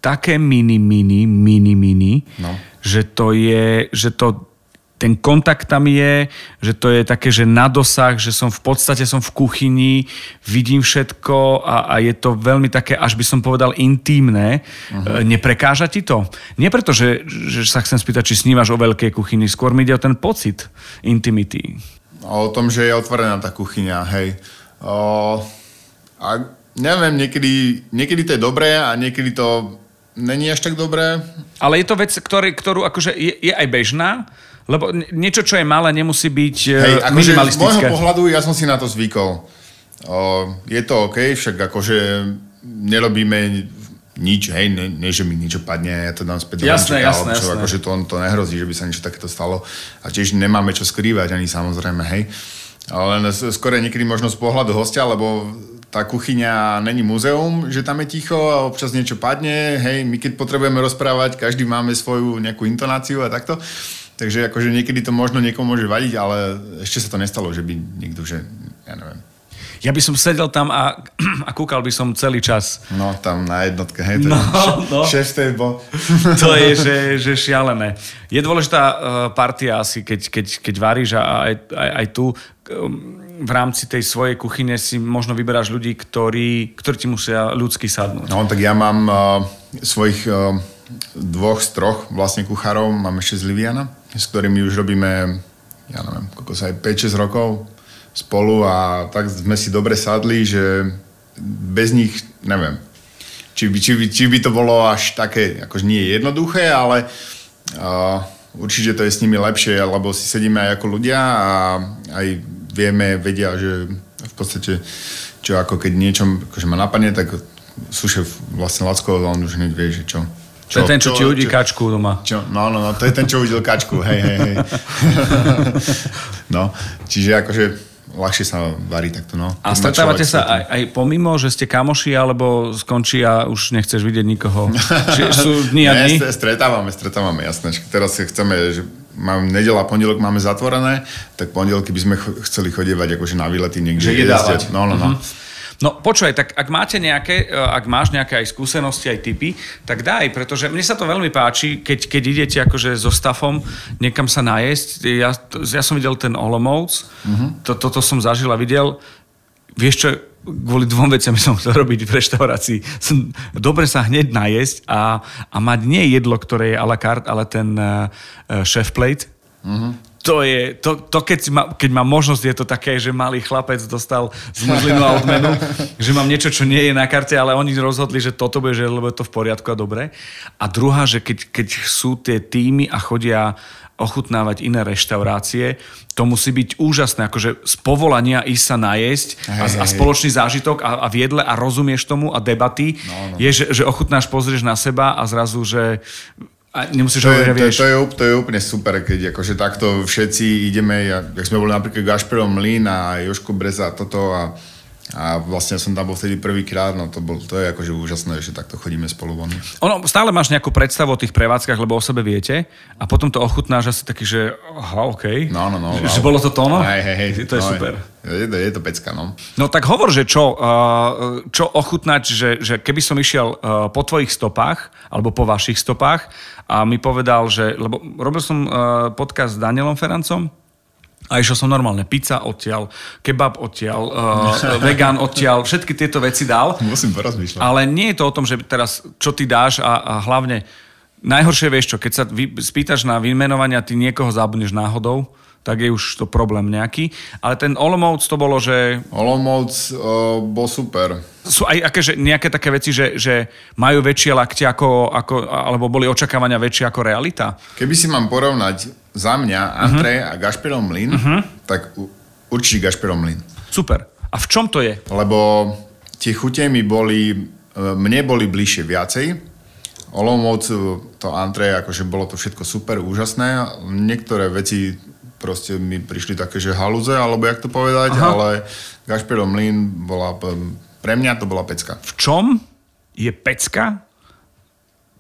také mini, mini, mini, mini, No. že to je, že to ten kontakt tam je, že to je také, že na dosah, že som v podstate som v kuchyni, vidím všetko a, a je to veľmi také, až by som povedal, intímne. Uh-huh. Neprekáža ti to? Nie preto, že, že sa chcem spýtať, či snívaš o veľkej kuchyni, skôr mi ide o ten pocit intimity. A o tom, že je otvorená tá kuchyňa, hej. O, a neviem, niekedy, niekedy to je dobré a niekedy to není až tak dobré. Ale je to vec, ktorý, ktorú akože je, je aj bežná, lebo nie- niečo, čo je malé, nemusí byť Hej, Hej, akože z môjho minimalistické. pohľadu ja som si na to zvykol. O, je to OK, však akože nerobíme nič, hej, ne, ne že mi niečo padne, ja to dám späť do Jasné, hrnčeka, jasné, čo, jasné. akože to, to nehrozí, že by sa niečo takéto stalo. A tiež nemáme čo skrývať ani samozrejme, hej. Ale skôr niekedy možno z pohľadu hostia, lebo tá kuchyňa není muzeum, že tam je ticho a občas niečo padne, hej, my keď potrebujeme rozprávať, každý máme svoju nejakú intonáciu a takto. Takže akože niekedy to možno niekomu môže vadiť, ale ešte sa to nestalo, že by niekto, že ja neviem. Ja by som sedel tam a, a kúkal by som celý čas. No, tam na jednotke, hej, to No, no. šéf. To je, že, že šialené. Je dôležitá uh, partia asi, keď, keď, keď varíš a aj, aj, aj tu um, v rámci tej svojej kuchyne si možno vyberáš ľudí, ktorí, ktorí ti musia ľudsky sadnúť. No, tak ja mám uh, svojich uh, dvoch z troch vlastne kuchárov, mám ešte z Liviana, s ktorými už robíme, ja neviem, koľko sa aj 5-6 rokov spolu a tak sme si dobre sadli, že bez nich, neviem, či by, či, by, či by to bolo až také, akože nie jednoduché, ale uh, určite to je s nimi lepšie, lebo si sedíme aj ako ľudia a aj vieme, vedia, že v podstate, čo ako keď niečo akože ma napadne, tak sušef vlastne Lacko, on už hneď vie, že čo. To je ten, čo, ti udí kačku doma. Čo? No, no, no, to je ten, čo udil kačku, hej, hej, hej. no, čiže akože ľahšie sa varí takto, no. A stretávate sa aj, aj pomimo, že ste kamoši, alebo skončí a už nechceš vidieť nikoho? Či sú dni a dni? Ne, st- stretávame, stretávame, jasné. Teraz chceme, že mám nedela, pondelok máme zatvorené, tak pondelky by sme ch- chceli chodievať akože na výlety niekde. Že jedávať. No, no, no. No počúvaj, tak ak máte nejaké, e, ak máš nejaké aj skúsenosti, aj typy, tak daj, pretože mne sa to veľmi páči, keď, keď idete akože so stafom niekam sa najesť. Ja, ja som videl ten Olomouc, uh-huh. to, toto som zažil a videl. Vieš čo, kvôli dvom veciam som chcel robiť v reštaurácii. Som, dobre sa hneď najesť a, a mať nie jedlo, ktoré je a la carte, ale ten uh, chef plate. Uh-huh. To je, to, to keď, ma, keď mám možnosť, je to také, že malý chlapec dostal zmrzlinu a odmenu, že mám niečo, čo nie je na karte, ale oni rozhodli, že toto bude, že lebo je to v poriadku a dobre. A druhá, že keď, keď sú tie týmy a chodia ochutnávať iné reštaurácie, to musí byť úžasné, akože z povolania ísť sa najesť a, a spoločný zážitok a, a v jedle a rozumieš tomu a debaty no, no. je, že, že ochutnáš, pozrieš na seba a zrazu, že a nemusíš To hovoriť, je, to, vieš. to, je, to je úplne super, keď akože takto všetci ideme, ja, jak sme boli napríklad Gašperom Mlín a Joško Breza a toto a, a vlastne som tam bol vtedy prvýkrát, no to, bol, to je akože úžasné, že takto chodíme spolu von. Ono, stále máš nejakú predstavu o tých prevádzkach, lebo o sebe viete a potom to ochutnáš asi taký, že aha, OK. No, no, no. Že, že bolo to to, no? Hej, hej, hej. To je no, super. Je, to, je to pecka, no. No tak hovor, že čo, čo ochutnať, že, že keby som išiel po tvojich stopách, alebo po vašich stopách a mi povedal, že, lebo robil som podcast s Danielom Ferancom, a išiel som normálne, pizza odtiaľ, kebab odtiaľ, uh, vegan odtiaľ, všetky tieto veci dal. Musím porozmýšľať. Ale nie je to o tom, že teraz čo ty dáš a, a hlavne najhoršie vieš čo, keď sa vy, spýtaš na vymenovania, ty niekoho zabudneš náhodou, tak je už to problém nejaký. Ale ten Olomouc to bolo, že Olomouc uh, bol super. sú aj akéže nejaké také veci, že, že majú väčšie lakte ako, ako, alebo boli očakávania väčšie ako realita. Keby si mám porovnať za mňa Antre uh-huh. a Gašperov Mlin, uh-huh. tak určite Gašperov Mlin. Super. A v čom to je? Lebo tie chute mi boli, e, mne boli bližšie viacej, Olomouc, to antre, akože bolo to všetko super, úžasné. Niektoré veci proste mi prišli také, že halúze, alebo jak to povedať, Aha. ale Gašperov mlyn bola, pre mňa to bola pecka. V čom je pecka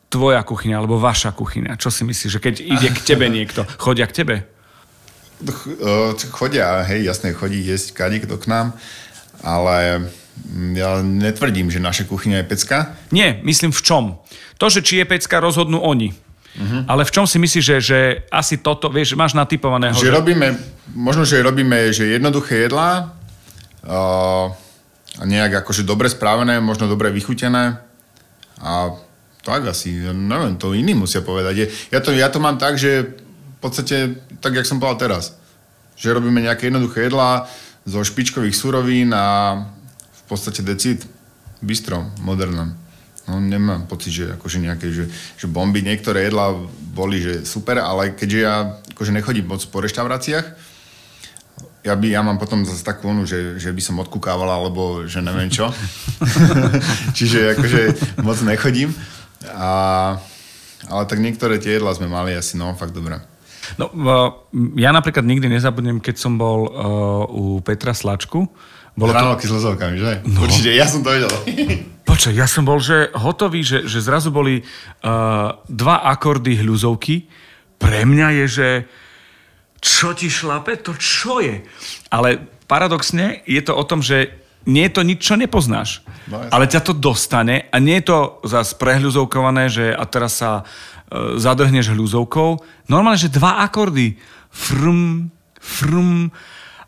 tvoja kuchyňa, alebo vaša kuchyňa? Čo si myslíš, že keď ide k tebe niekto, chodia k tebe? Chodia, hej, jasne, chodí jesť kadík k nám, ale ja netvrdím, že naša kuchyňa je pecka. Nie, myslím v čom. To, že či je pecka, rozhodnú oni. Uh-huh. Ale v čom si myslíš, že, že asi toto, vieš, máš natypovaného? Že, že... robíme, možno, že robíme že jednoduché jedlá, uh, nejak akože dobre správené, možno dobre vychutené a tak asi, neviem, to iní musia povedať. Ja to, ja to mám tak, že v podstate, tak jak som povedal teraz, že robíme nejaké jednoduché jedlá zo špičkových surovín a v podstate decit, bistro, modernom. No nemám pocit, že akože nejaké, že, že bomby, niektoré jedlá boli, že super, ale keďže ja akože nechodím moc po reštauráciách, ja, by, ja mám potom zase takú onu, že, že by som odkúkával, alebo že neviem čo. Čiže akože moc nechodím. A, ale tak niektoré tie jedlá sme mali asi, no, fakt dobré. No, ja napríklad nikdy nezabudnem, keď som bol uh, u Petra Slačku. Bolo Hranolky to... s lezovkami, že? No. Určite, ja som to vedel. Počkaj, ja som bol že hotový, že, že zrazu boli uh, dva akordy hľuzovky. Pre mňa je, že čo ti šlape, to čo je? Ale paradoxne je to o tom, že nie je to nič, čo nepoznáš. No, ale ťa to dostane a nie je to zase prehľuzovkované, že a teraz sa e, zadrhneš hľuzovkou. Normálne, že dva akordy. Frum, frum,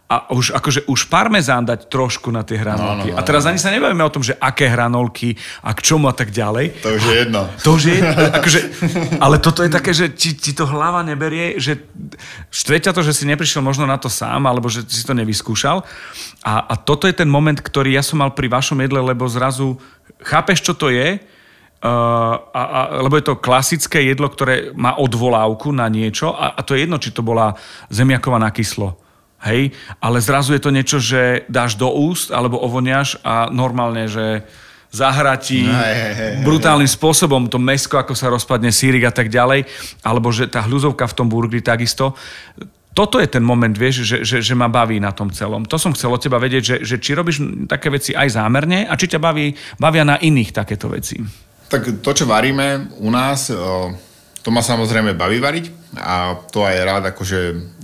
a už, akože už parmezán dať trošku na tie hranolky. No, no, no, a teraz ani sa nebavíme o tom, že aké hranolky a k čomu a tak ďalej. To už je jedno. To už je jedno. Akože, ale toto je také, že ti, ti to hlava neberie, že štveťa to, že si neprišiel možno na to sám, alebo že si to nevyskúšal. A, a toto je ten moment, ktorý ja som mal pri vašom jedle, lebo zrazu chápeš, čo to je, Uh, a, a, lebo je to klasické jedlo, ktoré má odvolávku na niečo a, a to je jedno, či to bola zemiaková na kyslo Hej, ale zrazu je to niečo, že dáš do úst alebo ovoniaš a normálne, že zahratí brutálnym spôsobom to mesko, ako sa rozpadne sírik a tak ďalej, alebo že tá hľuzovka v tom burgeri takisto. Toto je ten moment, vieš, že, že, že ma baví na tom celom. To som chcel od teba vedieť, že, že či robíš také veci aj zámerne a či ťa baví, bavia na iných takéto veci. Tak to, čo varíme u nás, to ma samozrejme baví variť a to aj rád akože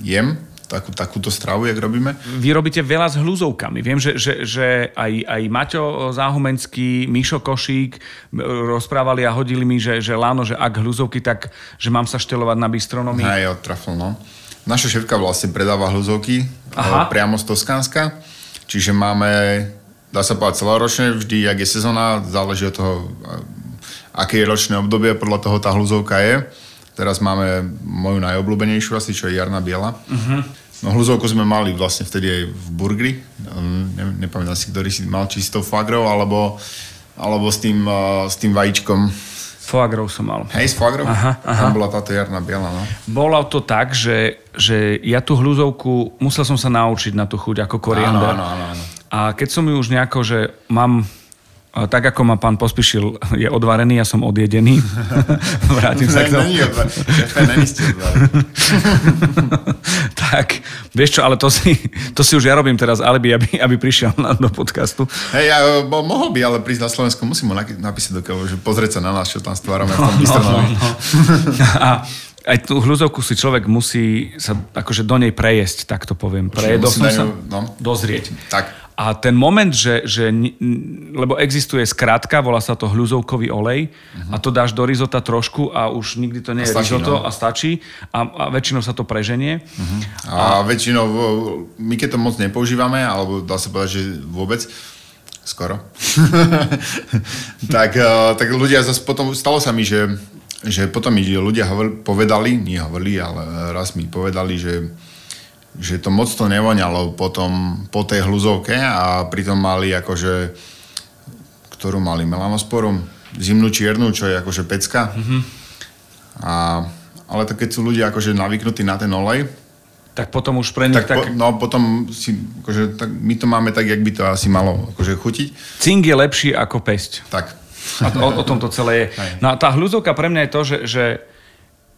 jem, takú, takúto stravu, jak robíme? Vy robíte veľa s hľuzovkami. Viem, že, že, že aj, aj Maťo Záhumenský, Mišo Košík rozprávali a hodili mi, že, že láno, že ak hľuzovky, tak že mám sa štelovať na bistronomii. Hej, odtrafil, no. Naša šéfka vlastne predáva hľuzovky Aha. priamo z Toskánska, čiže máme, dá sa povedať celoročne, vždy, ak je sezóna, záleží od toho, aké je ročné obdobie, podľa toho tá hľuzovka je. Teraz máme moju najobľúbenejšiu asi, čo je jarná biela. Uh-huh. No hľuzovku sme mali vlastne vtedy aj v burgri. Ne, nepamätám si, ktorý si mal, či s tou fagrou, alebo, alebo s, tým, uh, s tým vajíčkom. Foagrou som mal. Hej, s foagrou? Aha, aha. Tam bola táto jarná biela, no. Bolo to tak, že, že ja tú hľuzovku, musel som sa naučiť na tú chuť ako koriander. Áno, áno, áno. A keď som ju už nejako, že mám tak ako ma pán Pospišil je odvarený, ja som odjedený. Vrátim sa k tomu. tak, vieš čo, ale to si, to si už ja robím teraz alibi, aby, aby prišiel na, do podcastu. Hej, ja, bo, mohol by, ale prísť na Slovensku, musím mu napísať do keľu, že pozrieť sa na nás, čo tam stvárame v tom no, no, no. A aj tú hľuzovku si človek musí sa akože do nej prejesť, tak to poviem. Prejedol som sa no. dozrieť. Tak. A ten moment, že, že lebo existuje skratka, volá sa to hľuzovkový olej uh-huh. a to dáš do rizota trošku a už nikdy to nie je risotto no. a stačí a, a väčšinou sa to preženie. Uh-huh. A, a väčšinou, my keď to moc nepoužívame, alebo dá sa povedať, že vôbec, skoro, tak, eh, tak ľudia zase potom, stalo sa mi, že, že potom mi ľudia hovorili, povedali, nie hovorili, ale raz mi povedali, že že to moc to nevoňalo potom po tej hľuzovke a pritom mali akože, ktorú mali melanosporum, zimnú čiernu, čo je akože pecka. Mm-hmm. A, ale to keď sú ľudia akože navyknutí na ten olej, tak potom už pre nich tak... tak... Po, no potom si, akože, tak my to máme tak, jak by to asi malo akože chutiť. Cink je lepší ako pesť. Tak. A to, o, o tom to celé je. No a tá hľuzovka pre mňa je to, že, že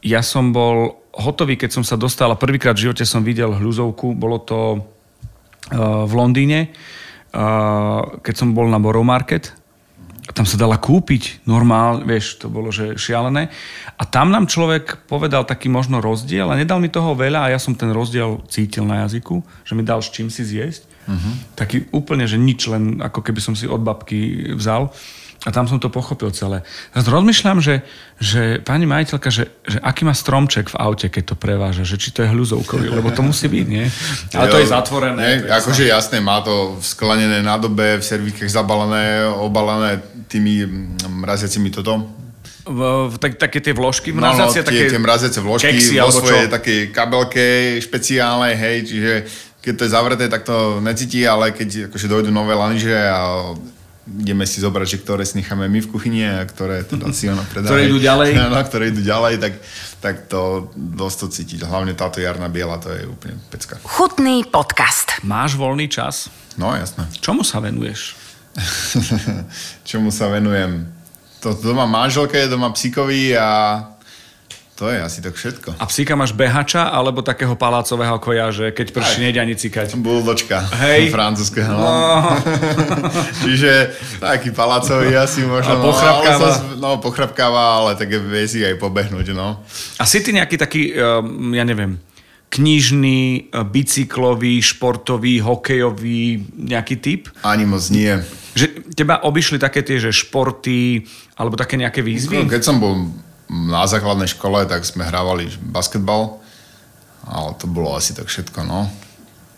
ja som bol hotový, keď som sa dostal a prvýkrát v živote som videl hľuzovku, bolo to uh, v Londýne, uh, keď som bol na Borough Market tam sa dala kúpiť normál, vieš, to bolo že šialené. A tam nám človek povedal taký možno rozdiel a nedal mi toho veľa a ja som ten rozdiel cítil na jazyku, že mi dal s čím si zjesť. Uh-huh. Taký úplne, že nič, len ako keby som si od babky vzal. A tam som to pochopil celé. Teraz rozmýšľam, že, že pani majiteľka, že, že aký má stromček v aute, keď to preváža, že či to je hľuzovkový, lebo to musí byť, nie? Ale to je zatvorené. Nie, akože jasné, má to sklenené nádobe, v servítkach zabalené, obalené tými mraziacimi toto, v, v, tak, také tie vložky mraziace? No, no, tie, také tie mraziace vložky keksy, vo svojej také kabelke špeciálnej, hej, čiže keď to je zavreté, tak to necíti, ale keď akože dojdu nové laniže a ideme si zobrať, že ktoré si necháme my v kuchyni a ktoré teda si ona predá. ktoré idú ďalej. No, ktoré idú ďalej, tak, tak to dosť to cítiť. Hlavne táto jarná biela, to je úplne pecka. Chutný podcast. Máš voľný čas? No, jasné. Čomu sa venuješ? Čomu sa venujem? To doma manželke, doma psíkovi a to je asi tak všetko. A psíka máš behača alebo takého palácového koja, že keď prší, nejde ani cikať? Buldočka. Hej. Francúzského. No. Čiže taký palácový asi možno. A pochrapkáva. No, no, pochrapkáva, ale také vie si aj pobehnúť, no. A si ty nejaký taký, um, ja neviem, knižný, uh, bicyklový, športový, hokejový nejaký typ? Ani moc nie. Že teba obišli také tie, že športy, alebo také nejaké výzvy? Keď som bol na základnej škole, tak sme hrávali basketbal, ale to bolo asi tak všetko, no.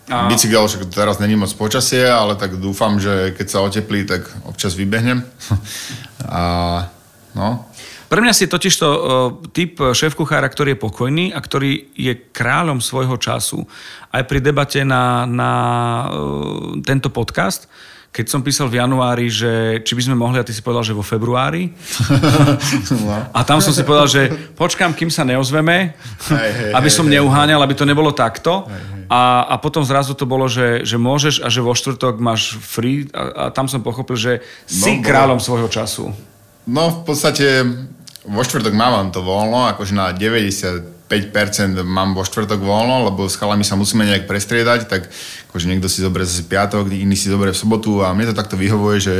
A... Bicykel však teraz není moc počasie, ale tak dúfam, že keď sa oteplí, tak občas vybehnem. a no. Pre mňa si totiž to typ šéf ktorý je pokojný a ktorý je kráľom svojho času. Aj pri debate na, na tento podcast, keď som písal v januári, že či by sme mohli, a ty si povedal, že vo februári. No. A tam som si povedal, že počkám, kým sa neozveme, hej, hej, aby som hej, neuháňal, aby to nebolo takto. Hej, hej. A, a potom zrazu to bolo, že, že môžeš a že vo štvrtok máš free a, a tam som pochopil, že si no, kráľom svojho času. No v podstate vo štvrtok mám to voľno, akože na 90 5% mám vo štvrtok voľno, lebo s chalami sa musíme nejak prestriedať, tak akože niekto si zoberie zase piatok, iný si zoberie v sobotu a mne to takto vyhovuje, že,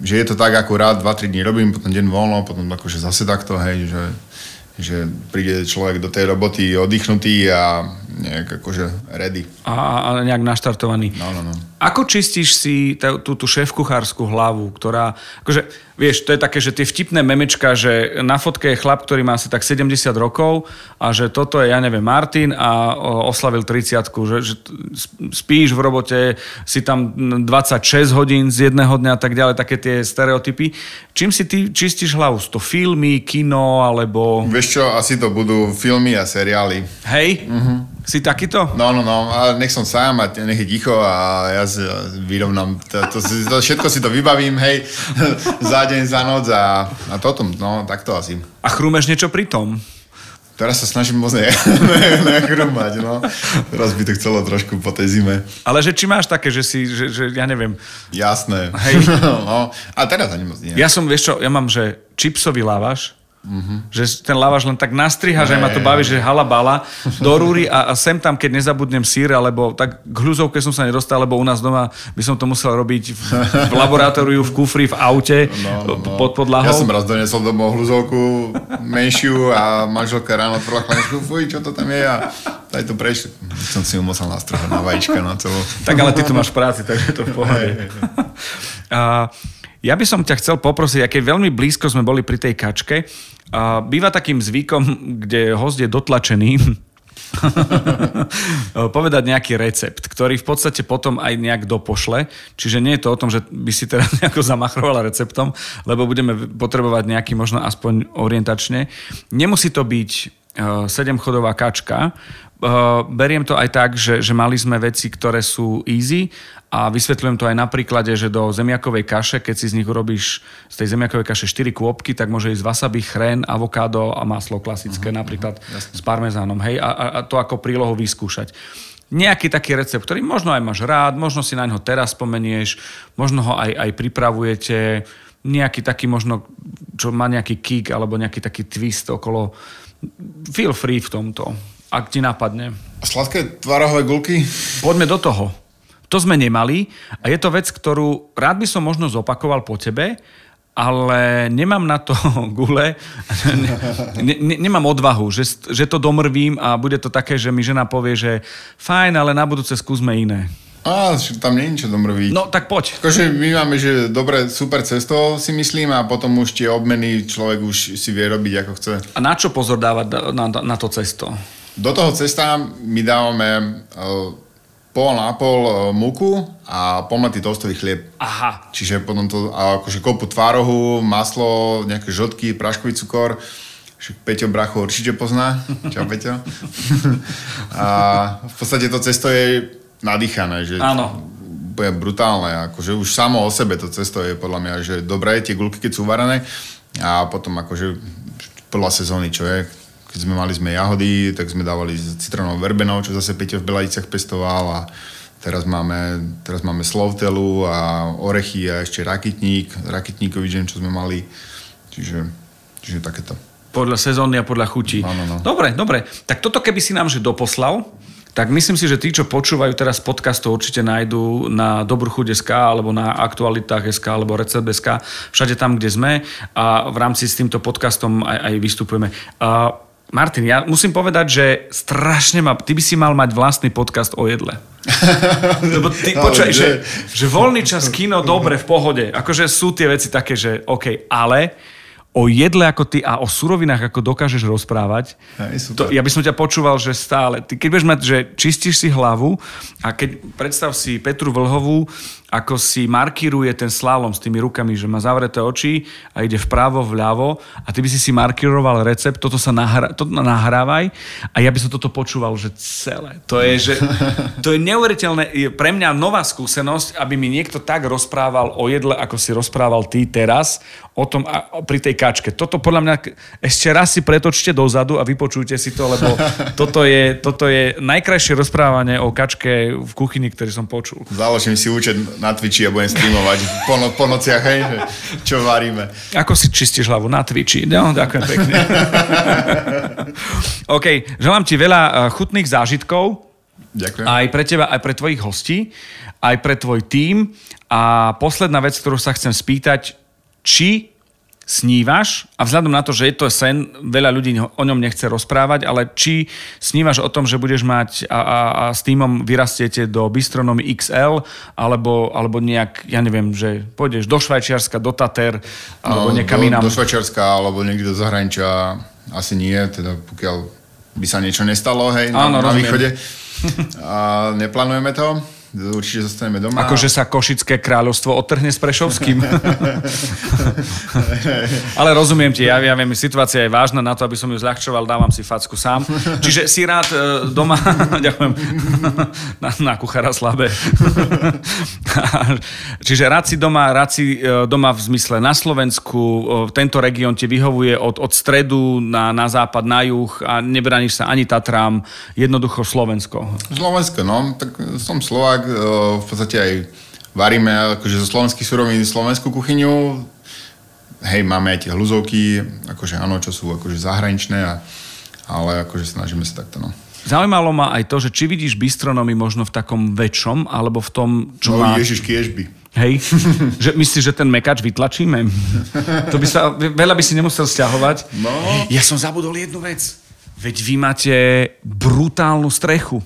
že je to tak, ako rád 2-3 dní robím, potom deň voľno, potom akože zase takto, hej, že, že príde človek do tej roboty oddychnutý a nejak akože ready. A, a nejak naštartovaný. No, no, no. Ako čistíš si tú, tú šéf-kuchárskú hlavu, ktorá, akože, vieš, to je také, že tie vtipné memečka, že na fotke je chlap, ktorý má asi tak 70 rokov a že toto je, ja neviem, Martin a oslavil 30 že, že spíš v robote, si tam 26 hodín z jedného dňa a tak ďalej, také tie stereotypy. Čím si ty čistíš hlavu? To filmy, kino, alebo... Vieš čo, asi to budú filmy a seriály. Hej? Uh-huh. Si takýto? No, no, no, ale nech som sám a nech je ticho a ja si vyrovnám, to, to, to, všetko si to vybavím, hej, za deň, za noc a, a toto, no, tak to asi. A chrúmeš niečo pri tom? Teraz sa snažím moc ne, ne, nechrumať, no. Teraz by to chcelo trošku po tej zime. Ale že či máš také, že si, že, že ja neviem. Jasné. Hej. no, a teraz ani moc nie. Ja som, vieš čo, ja mám, že čipsový lávaš, Mm-hmm. Že ten lavaš len tak nastriha, že ma to baví, že halabala do rúry a, a sem tam, keď nezabudnem sír, alebo tak k hľuzovke som sa nedostal, lebo u nás doma by som to musel robiť v, v laboratóriu, v kufri, v aute, no, no. pod podlahou. Ja som raz donesol domov hľuzovku menšiu a manželka ráno otvorila chladničku, fuj, čo to tam je a aj to prešli. Som si ju musel nastrhať na vajíčka na celú. Tak ale ty tu máš práci, takže to v pohode. a, ja by som ťa chcel poprosiť, aké veľmi blízko sme boli pri tej kačke, Býva takým zvykom, kde host je dotlačený, povedať nejaký recept, ktorý v podstate potom aj nejak dopošle. Čiže nie je to o tom, že by si teraz nejako zamachrovala receptom, lebo budeme potrebovať nejaký možno aspoň orientačne. Nemusí to byť 7-chodová e, kačka. Uh, beriem to aj tak, že, že mali sme veci, ktoré sú easy a vysvetľujem to aj na príklade, že do zemiakovej kaše, keď si z nich urobíš z tej zemiakovej kaše 4 kôpky, tak môže ísť wasabi, chren, avokádo a maslo klasické, uh-huh, napríklad uh-huh, s parmezánom. Hej? A, a, a to ako prílohu vyskúšať nejaký taký recept, ktorý možno aj máš rád, možno si na ňo teraz spomenieš, možno ho aj, aj pripravujete, nejaký taký možno, čo má nejaký kick alebo nejaký taký twist okolo. Feel free v tomto, ak ti napadne. Sladké tvarahové gulky? Poďme do toho. To sme nemali a je to vec, ktorú rád by som možno zopakoval po tebe, ale nemám na to gule, ne, ne, nemám odvahu, že, že to domrvím a bude to také, že mi žena povie, že fajn, ale na budúce skúsme iné. Á, tam nie je niečo domrviť. No tak poď. Akože my máme, že dobre, super cesto si myslím a potom už tie obmeny človek už si vie robiť ako chce. A na čo pozor dávať na, na, to cesto? Do toho cesta my dávame uh, pol na pol uh, múku a pomletý toastový chlieb. Aha. Čiže potom to, akože kopu tvárohu, maslo, nejaké žltky, práškový cukor. Však Peťo Bracho určite pozná. Čau Peťo. a v podstate to cesto je nadýchané, že Áno. bude brutálne, akože už samo o sebe to cesto je podľa mňa, že dobré, tie gulky keď sú uvarené a potom akože podľa sezóny, čo je, keď sme mali sme jahody, tak sme dávali s citronovou verbenou, čo zase Peťo v Beladicach pestoval a teraz máme, teraz máme slovtelu a orechy a ešte rakitník, rakitníkový džem, čo sme mali, čiže, čiže takéto. Podľa sezóny a podľa chutí. Áno, no. Dobre, dobre. Tak toto keby si nám že doposlal, tak myslím si, že tí, čo počúvajú teraz podcast, to určite nájdú na Dobruchuť.sk alebo na Aktualitách.sk alebo Recept.sk, všade tam, kde sme a v rámci s týmto podcastom aj, aj vystupujeme. A Martin, ja musím povedať, že strašne ma, ty by si mal mať vlastný podcast o jedle. Lebo ty, No, že- že voľný čas, kino, dobre, v pohode. Akože sú tie veci také, že OK, ale o jedle ako ty a o surovinách ako dokážeš rozprávať, Hej, to, ja by som ťa počúval, že stále. Ty, keď budeš mať, že čistíš si hlavu a keď predstav si Petru Vlhovú, ako si markíruje ten slalom s tými rukami, že má zavreté oči a ide vpravo, vľavo a ty by si si markíroval recept, toto sa nahra, to nahrávaj a ja by som toto počúval, že celé. To je, že, to je neuveriteľné, je pre mňa nová skúsenosť, aby mi niekto tak rozprával o jedle, ako si rozprával ty teraz, o tom a, pri tej kačke. Toto podľa mňa, ešte raz si pretočte dozadu a vypočujte si to, lebo toto je, toto je najkrajšie rozprávanie o kačke v kuchyni, ktorý som počul. Založím si účet na Twitchi a budem streamovať po, no, po nociach, hej, že čo varíme. Ako si čistíš hlavu na Twitchi? No, ďakujem pekne. OK, želám ti veľa eh, chutných zážitkov, Ďakujem. aj pre teba, aj pre tvojich hostí, aj pre tvoj tím. A posledná vec, ktorú sa chcem spýtať, či snívaš, a vzhľadom na to, že je to sen, veľa ľudí o ňom nechce rozprávať, ale či snívaš o tom, že budeš mať a, a, a s týmom vyrastiete do Bistronomy XL, alebo, alebo nejak, ja neviem, že pôjdeš do Švajčiarska, do Tater, alebo niekam No, do, inám. do Švajčiarska alebo niekde do zahraničia asi nie, teda pokiaľ by sa niečo nestalo, hej, na, Áno, na rozumiem. východe. A neplánujeme to, určite zostaneme doma. Akože sa Košické kráľovstvo odtrhne s Prešovským. Ale rozumiem ti, ja, ja viem, situácia je vážna na to, aby som ju zľahčoval, dávam si facku sám. Čiže si rád e, doma, ďakujem, na, na kuchára slabé. Čiže rád si doma, rád si e, doma v zmysle na Slovensku, e, tento región ti vyhovuje od, od stredu na, na západ, na juh a nebraníš sa ani Tatrám, jednoducho Slovensko. Slovensko, no, tak som Slovák, e, v podstate aj varíme akože zo slovenských surovín slovenskú kuchyňu. Hej, máme aj tie hluzovky, akože áno, čo sú akože zahraničné, a, ale akože snažíme sa takto, no. Zaujímalo ma aj to, že či vidíš bistronomy možno v takom väčšom, alebo v tom, čo No má... ježiš, kiežby. Hej, že myslíš, že ten mekač vytlačíme? To by sa, veľa by si nemusel stiahovať. No. Ja som zabudol jednu vec. Veď vy máte brutálnu strechu.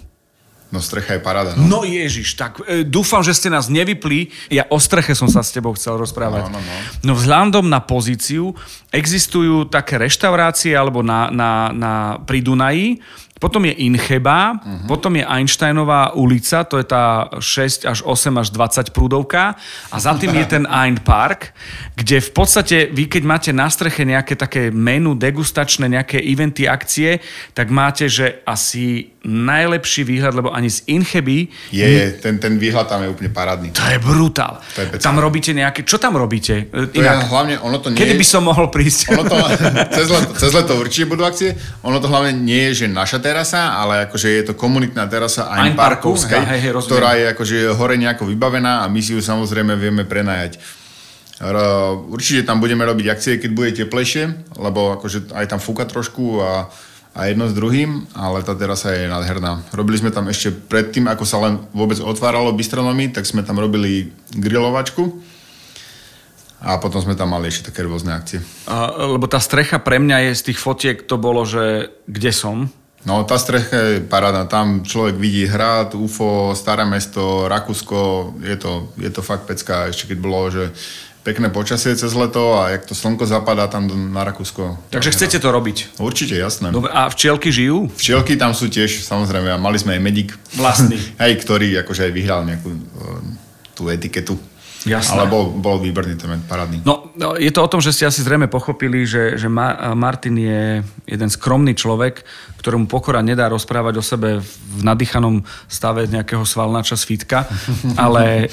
No strecha je paráda, no. No ježiš, tak e, dúfam, že ste nás nevypli. Ja o streche som sa s tebou chcel rozprávať. No, no, no. no vzhľadom na pozíciu existujú také reštaurácie alebo na, na, na, pri Dunaji, potom je Incheba, uh-huh. potom je Einsteinová ulica, to je tá 6 až 8 až 20 prúdovka a za tým je ten Ein Park, kde v podstate vy keď máte na streche nejaké také menu, degustačné, nejaké eventy, akcie, tak máte, že asi najlepší výhľad, lebo ani z Incheby Je, je, ten, ten výhľad tam je úplne parádny. to je brutál. To je tam robíte nejaké... Čo tam robíte? To je, hlavne, ono to nie Kedy je... by som mohol prísť? Ono to, cez, leto, cez leto určite budú akcie. Ono to hlavne nie je, že naša terasa, ale akože je to komunitná terasa Ein Parkovská, Parkovská, hej, hej, rozumiem. ktorá je akože hore nejako vybavená a my si ju samozrejme vieme prenajať. Určite tam budeme robiť akcie, keď bude teplejšie, lebo akože aj tam fúka trošku a, a jedno s druhým, ale tá terasa je nádherná. Robili sme tam ešte predtým, ako sa len vôbec otváralo bistronomy, tak sme tam robili grilovačku a potom sme tam mali ešte také rôzne akcie. A, lebo tá strecha pre mňa je z tých fotiek, to bolo, že kde som. No, tá strecha je parádna. Tam človek vidí hrad, UFO, Staré mesto, Rakúsko. Je to, je to fakt pecka. Ešte keď bolo, že pekné počasie cez leto a jak to slnko zapadá tam na Rakúsko. Takže chcete to robiť? Určite, jasné. Dobre, a včielky žijú? Včielky tam sú tiež, samozrejme. A mali sme aj medík. Vlastný. Hej, ktorý akože aj vyhral nejakú uh, tú etiketu. Jasné. Ale bol, bol výborný, ten parádny. No, no, je to o tom, že ste asi zrejme pochopili, že, že Ma- Martin je jeden skromný človek, ktorému pokora nedá rozprávať o sebe v nadýchanom stave nejakého svalnáča svítka, ale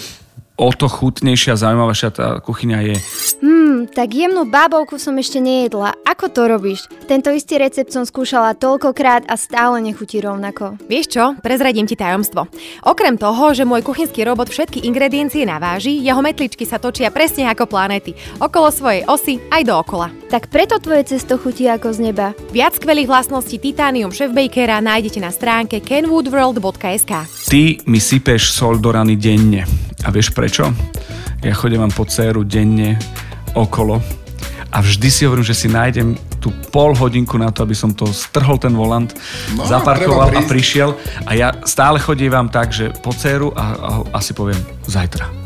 o to chutnejšia a zaujímavejšia tá kuchyňa je. Hmm, tak jemnú bábovku som ešte nejedla. Ako to robíš? Tento istý recept som skúšala toľkokrát a stále nechutí rovnako. Vieš čo? Prezradím ti tajomstvo. Okrem toho, že môj kuchynský robot všetky ingrediencie naváži, jeho metličky sa točia presne ako planéty. Okolo svojej osy aj dookola. Tak preto tvoje cesto chutí ako z neba. Viac skvelých vlastností Titanium Chef Bakera nájdete na stránke kenwoodworld.sk. Ty mi sypeš sol do rany denne. A vieš prečo? Ja chodím vám po céru denne okolo a vždy si hovorím, že si nájdem tú pol hodinku na to, aby som to strhol ten volant, no, zaparkoval a prišiel a ja stále chodívam tak, že po céru a, a asi poviem zajtra. Zajtra.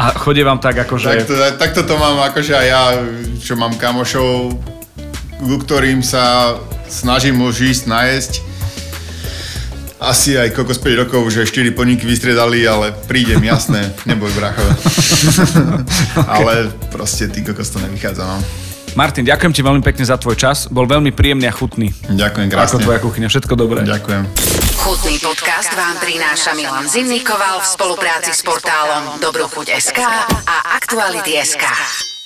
A chodívam tak ako, že... Takto, takto to mám akože aj ja, čo mám kamošov, ku ktorým sa snažím už ísť najesť. Asi aj kokos 5 rokov, že 4 podniky vystriedali, ale prídem, jasné, neboj bracho. Ale proste ty kokos to nevychádza, no. Martin, ďakujem ti veľmi pekne za tvoj čas. Bol veľmi príjemný a chutný. Ďakujem Ako krásne. tvoja kuchyňa. Všetko dobré. Ďakujem. Chutný podcast vám prináša Milan Zimnikoval v spolupráci s portálom Dobrochuť.sk a Aktuality.sk.